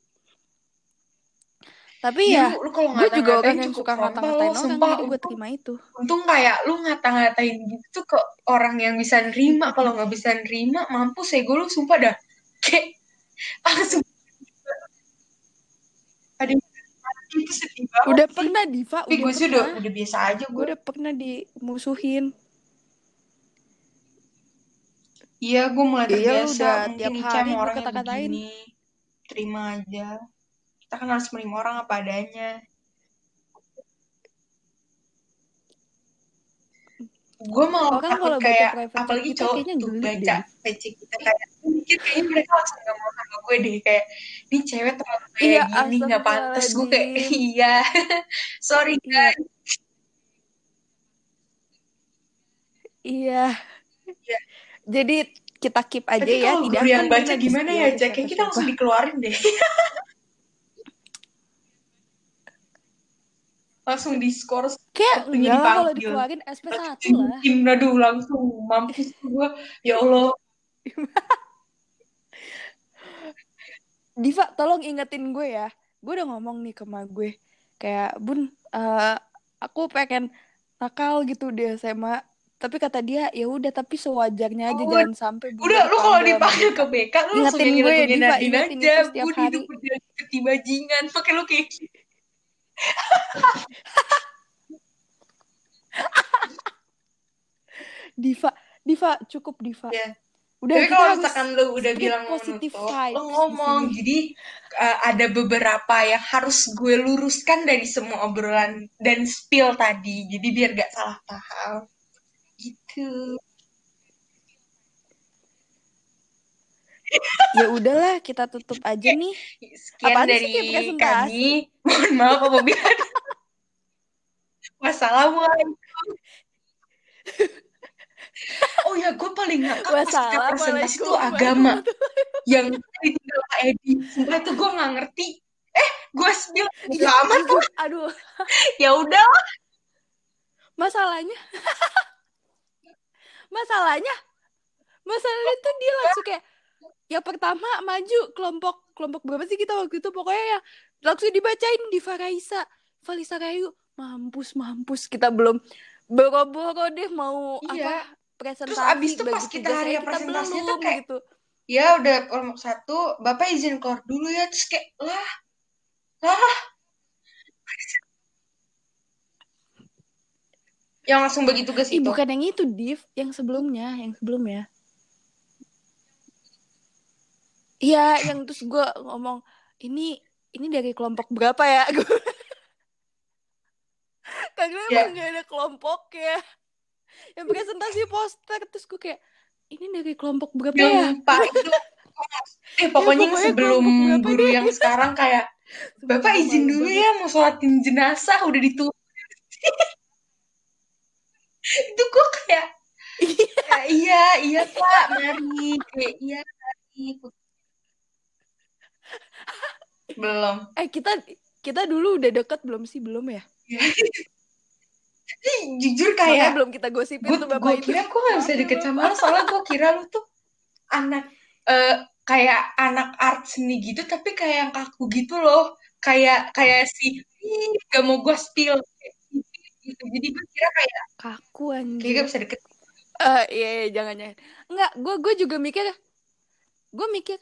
A: tapi
B: ya,
A: ya
B: lu, lu kalau
A: gue juga orang
B: ngata-ngatain
A: yang
B: cukup
A: suka ngata-ngatain orang
B: sumpah
A: jadi gue terima itu.
B: untung kayak lu ngata-ngatain gitu ke orang yang bisa nerima. Kalau nggak bisa nerima mampus ya gue lu sumpah dah. Kayak langsung ada itu sedih banget
A: udah pernah Diva?
B: Tapi
A: udah
B: gue sih udah udah biasa aja
A: gue
B: gue
A: udah pernah dimusuhin.
B: Iya gue mulai
A: Iya,
B: terbiasa.
A: udah
B: mungkin
A: tiap hari
B: orangnya
A: kata-katain.
B: terima aja kita kan harus menerima orang apa adanya gue malah
A: Orang
B: takut
A: kalau
B: kayak apalagi cowok tuh baca. PC kita kayak mungkin kayaknya mereka langsung gak mau sama gue deh kayak ini cewek terlalu kayak
A: Iya,
B: gini nggak pantas gue kayak iya sorry
A: Iya.
B: guys
A: Iya.
B: Iya.
A: Jadi kita keep aja
B: tapi
A: ya
B: kalau
A: tidak
B: yang baca gimana ya Jack kayak kita langsung dikeluarin deh langsung diskors
A: Kayak enggak lah kalau dikeluarin SP1
B: langsung
A: lah.
B: aduh langsung mampus gue ya Allah
A: Diva, tolong ingetin gue ya. Gue udah ngomong nih ke ma gue. Kayak, bun, eh, aku pengen nakal gitu di SMA. Tapi kata dia, ya udah tapi sewajarnya aja
B: Oh,
A: jangan sampai
B: Udah, lu kalau
A: dipanggil sama
B: dipanggil
A: BK."
B: ke BK, lu langsung
A: gue, Diva, ingetin
B: aja.
A: setiap
B: Bun
A: hari.
B: hidup udah seperti bajingan. Pakai lu kayak gitu.
A: Diva, Diva, cukup Diva.
B: Ya.
A: Udah
B: Tapi
A: kita
B: kalau misalkan lu udah bilang
A: vibes
B: lu
A: di
B: ngomong. Jadi uh, ada beberapa yang harus gue luruskan dari semua obrolan dan spill tadi. Jadi biar gak salah paham. Gitu.
A: Ya udahlah, kita tutup aja nih.
B: Sekian
A: Apaan sih
B: dari
A: presentasi?
B: kami. Mohon maaf apabila. Wassalamualaikum. Oh ya, gue paling ngakak pas kita presentasi tuh agama. Yang ditinggal Kak Edi. Sumpah itu gue gak ngerti. Eh, gue bilang bodo amat tuh.
A: Aduh,
B: Ya udah.
A: masalahnya masalahnya masalahnya tuh dia langsung kayak yang pertama maju kelompok kelompok berapa sih kita waktu itu pokoknya ya langsung dibacain di Faraisa Falisa Rayu mampus mampus kita belum boro-boro deh mau
B: Iya.
A: apa presentasi
B: Terus abis itu pas kita hari
A: saya, kita
B: presentasinya tuh
A: belum
B: kayak,
A: gitu
B: ya udah kelompok satu, bapak izin keluar dulu ya. Terus kayak, lah, lah. Yang langsung bagi tugas
A: Ih,
B: itu.
A: bukan yang itu div yang sebelumnya yang sebelumnya Iya, yang terus gue ngomong ini ini dari kelompok berapa ya? Karena
B: Ya.
A: emang gak ada kelompoknya. Yang presentasi poster terus gue kayak ini dari kelompok berapa
B: Yang
A: ya?
B: lupa itu. Eh pokoknya,
A: pokoknya
B: sebelum
A: kelompok
B: guru
A: deh.
B: yang sekarang kayak, Bapak izin dulu ya mau sholatin jenazah udah ditulis. itu gue kayak, kayak, iya iya pak mari kayak iya mari belum
A: Eh kita kita dulu udah deket belum sih belum ya?
B: jujur kayak
A: belum kita gosipin
B: gue
A: tuh bapak itu.
B: kira gue gak bisa deket sama lo soalnya gue kira lu tuh anak eh, kayak anak art seni gitu tapi kayak yang kaku gitu loh kayak kayak si "Ih, gak mau gue spill kayak gitu jadi gue kira kayak
A: Kaku
B: kayak
A: anjir.
B: gak bisa deket
A: Eh iya, iya jangan jangan. Enggak, gue gue juga mikir gue mikir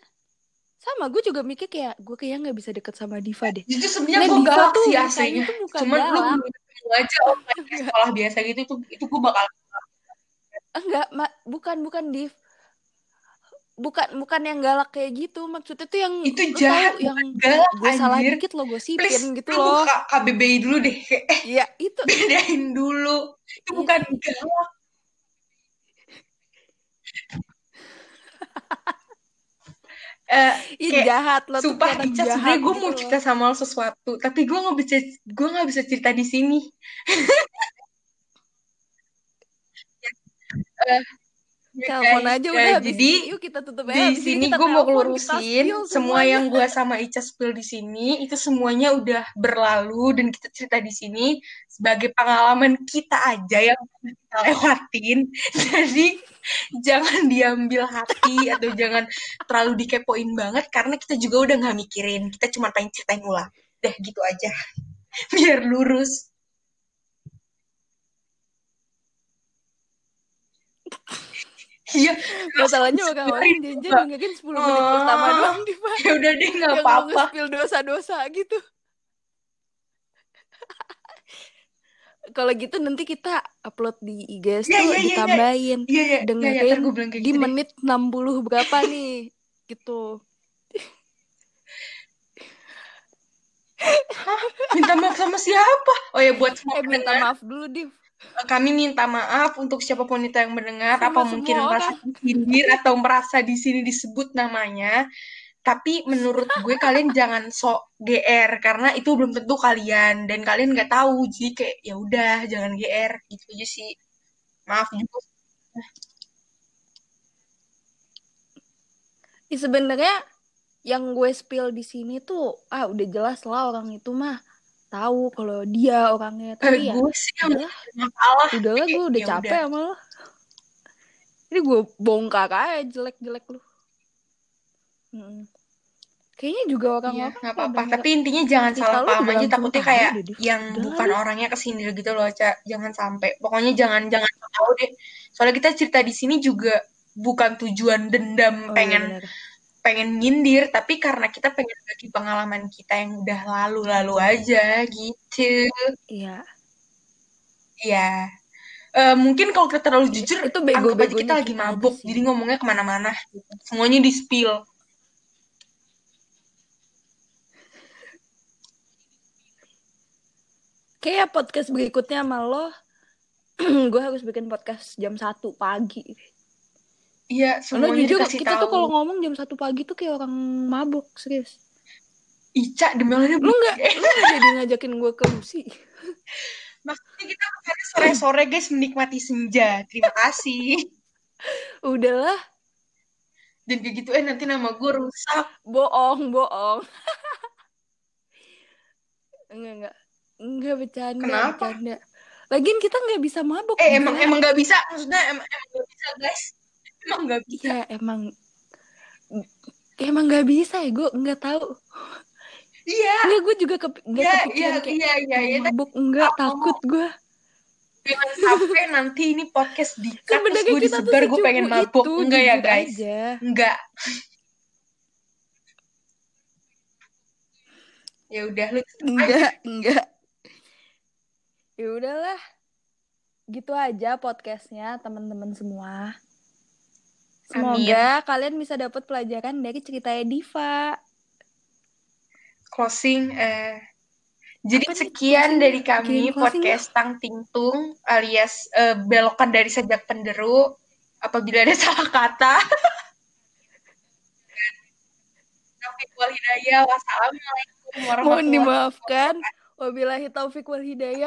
A: sama gue juga mikir kayak gue kayak nggak bisa deket sama Diva deh.
B: Justru sebenarnya
A: Nah,
B: gue galak sih aslinya. Cuman lu
A: galak.
B: aja oh sekolah biasa gitu itu itu gue bakal
A: Enggak, ma- bukan bukan Div. Bukan bukan yang galak kayak gitu. Maksudnya tuh yang
B: itu jahat
A: tahu yang
B: galak
A: gue salah dikit lo
B: Please
A: gosipin gitu
B: lu
A: loh.
B: buka KBBI dulu deh. Eh
A: Iya, itu
B: bedain dulu. Itu
A: Iya.
B: bukan galak. Eh,
A: Ih, jahat lo
B: sumpah Ica
A: jahat
B: sebenarnya gue
A: gitu
B: mau cerita sama lo sesuatu tapi gue nggak bisa gue nggak bisa cerita di sini. Ya
A: Telepon aja udah habis
B: jadi
A: ini yuk kita tutup aja
B: di sini gue mau
A: spill
B: semua yang gue sama Ica spill di sini. Itu semuanya udah berlalu dan kita cerita di sini sebagai pengalaman kita aja yang kita lewatin. Jadi jangan diambil hati atau jangan terlalu dikepoin banget karena kita juga udah nggak mikirin. Kita cuma pengen ceritain ulang. Deh gitu aja. Biar lurus iya
A: Masalahnya
B: Sebenarnya
A: janjian
B: juga.
A: dengerin 10 menit pertama
B: Oh,
A: doang di
B: ya udah deh nggak apa-apa
A: nge-spill dosa-dosa gitu. Kalau gitu nanti kita upload di IG
B: Iya,
A: tuh
B: iya, iya, iya.
A: ditambahin
B: iya iya iya ya, ntar gue kayak
A: di
B: gitu deh
A: menit 60 berapa nih gitu.
B: Hah? minta maaf sama siapa oh ya buat semua
A: Eh minta maaf dulu Div
B: kami minta maaf untuk siapa pun itu yang mendengar apa
A: sama
B: mungkin
A: semua
B: merasa
A: orang.
B: tersindir atau merasa di sini disebut namanya. Tapi menurut gue kalian jangan sok GR karena itu belum tentu kalian. Dan kalian nggak tahu jadi kayak ya udah jangan GR gitu aja sih. Maaf juga.
A: Sebenarnya yang gue spill di sini tuh ah udah jelas lah orang itu mah tahu kalau dia orangnya
B: Eh,
A: tapi ya
B: gue sih
A: udahlah udahlah gue udah
B: ya
A: capek
B: udah
A: sama lo ini gue bongkar aja jelek-jelek lu kayaknya juga
B: nggak
A: pada
B: apa-apa.
A: nggak
B: Tapi intinya jangan salah paham aja. Takutnya kayak
A: deh
B: yang bukan orangnya kesindir gitu loh, Ca. Jangan sampai. Pokoknya jangan jangan tahu deh. Soalnya kita cerita di sini juga bukan tujuan dendam
A: oh iya
B: pengen pengen nyindir, tapi karena kita pengen bagi pengalaman kita yang udah lalu-lalu aja gitu.
A: iya
B: Iya. Eh, mungkin kalau kita terlalu
A: Iya,
B: jujur,
A: itu
B: anggap aja kita lagi mabuk,
A: sih
B: jadi ngomongnya ke mana-mana. gitu. Semuanya di spill.
A: kayak podcast berikutnya sama lo gue harus bikin podcast jam 1 pagi
B: Iya,
A: Karena
B: semuanya
A: jujur
B: dikasih
A: kita tuh kalau
B: tahu.
A: ngomong jam 1 pagi tuh kayak orang mabuk serius
B: Ica, demi Allah
A: lu nggak lu nggak jadi ngajakin gue ke Lucy
B: Maksudnya kita sore-sore guys menikmati senja. Terima kasih.
A: udahlah
B: Dan kayak gitu eh nanti nama gue rusak.
A: bohong bohong enggak enggak enggak bercanda
B: Kenapa?
A: bercanda lagian kita nggak bisa mabuk
B: Eh emang
A: gila.
B: emang nggak bisa. Maksudnya emang emang nggak bisa guys. Emang nggak bisa.
A: Iya emang emang nggak bisa ya gue nggak tahu
B: Iya.
A: Enggak, gue juga ke, enggak
B: Iya,
A: kepikiran
B: iya,
A: kayak
B: iya, iya, iya.
A: mabuk. Enggak,
B: Apa
A: takut gue.
B: Jangan sampai nanti ini podcast di
A: Sebenarnya
B: gue disebar gue pengen mabuk.
A: itu,
B: Enggak ya guys.
A: aja.
B: Enggak. ya udah lu aja.
A: Enggak, enggak. Ya udahlah. Gitu aja podcastnya teman-teman semua. Semoga kalian bisa dapat pelajaran dari ceritanya Diva.
B: closing eh jadi
A: Apa nih
B: sekian
A: closing?
B: dari kami
A: closing
B: podcast Tang Tingtung alias eh, belokan dari sejak penderu apabila ada salah kata Taufik wal hidayah wassalamualaikum warahmatullahi
A: Mohon dimaafkan. Wabillahi taufik wal hidayah.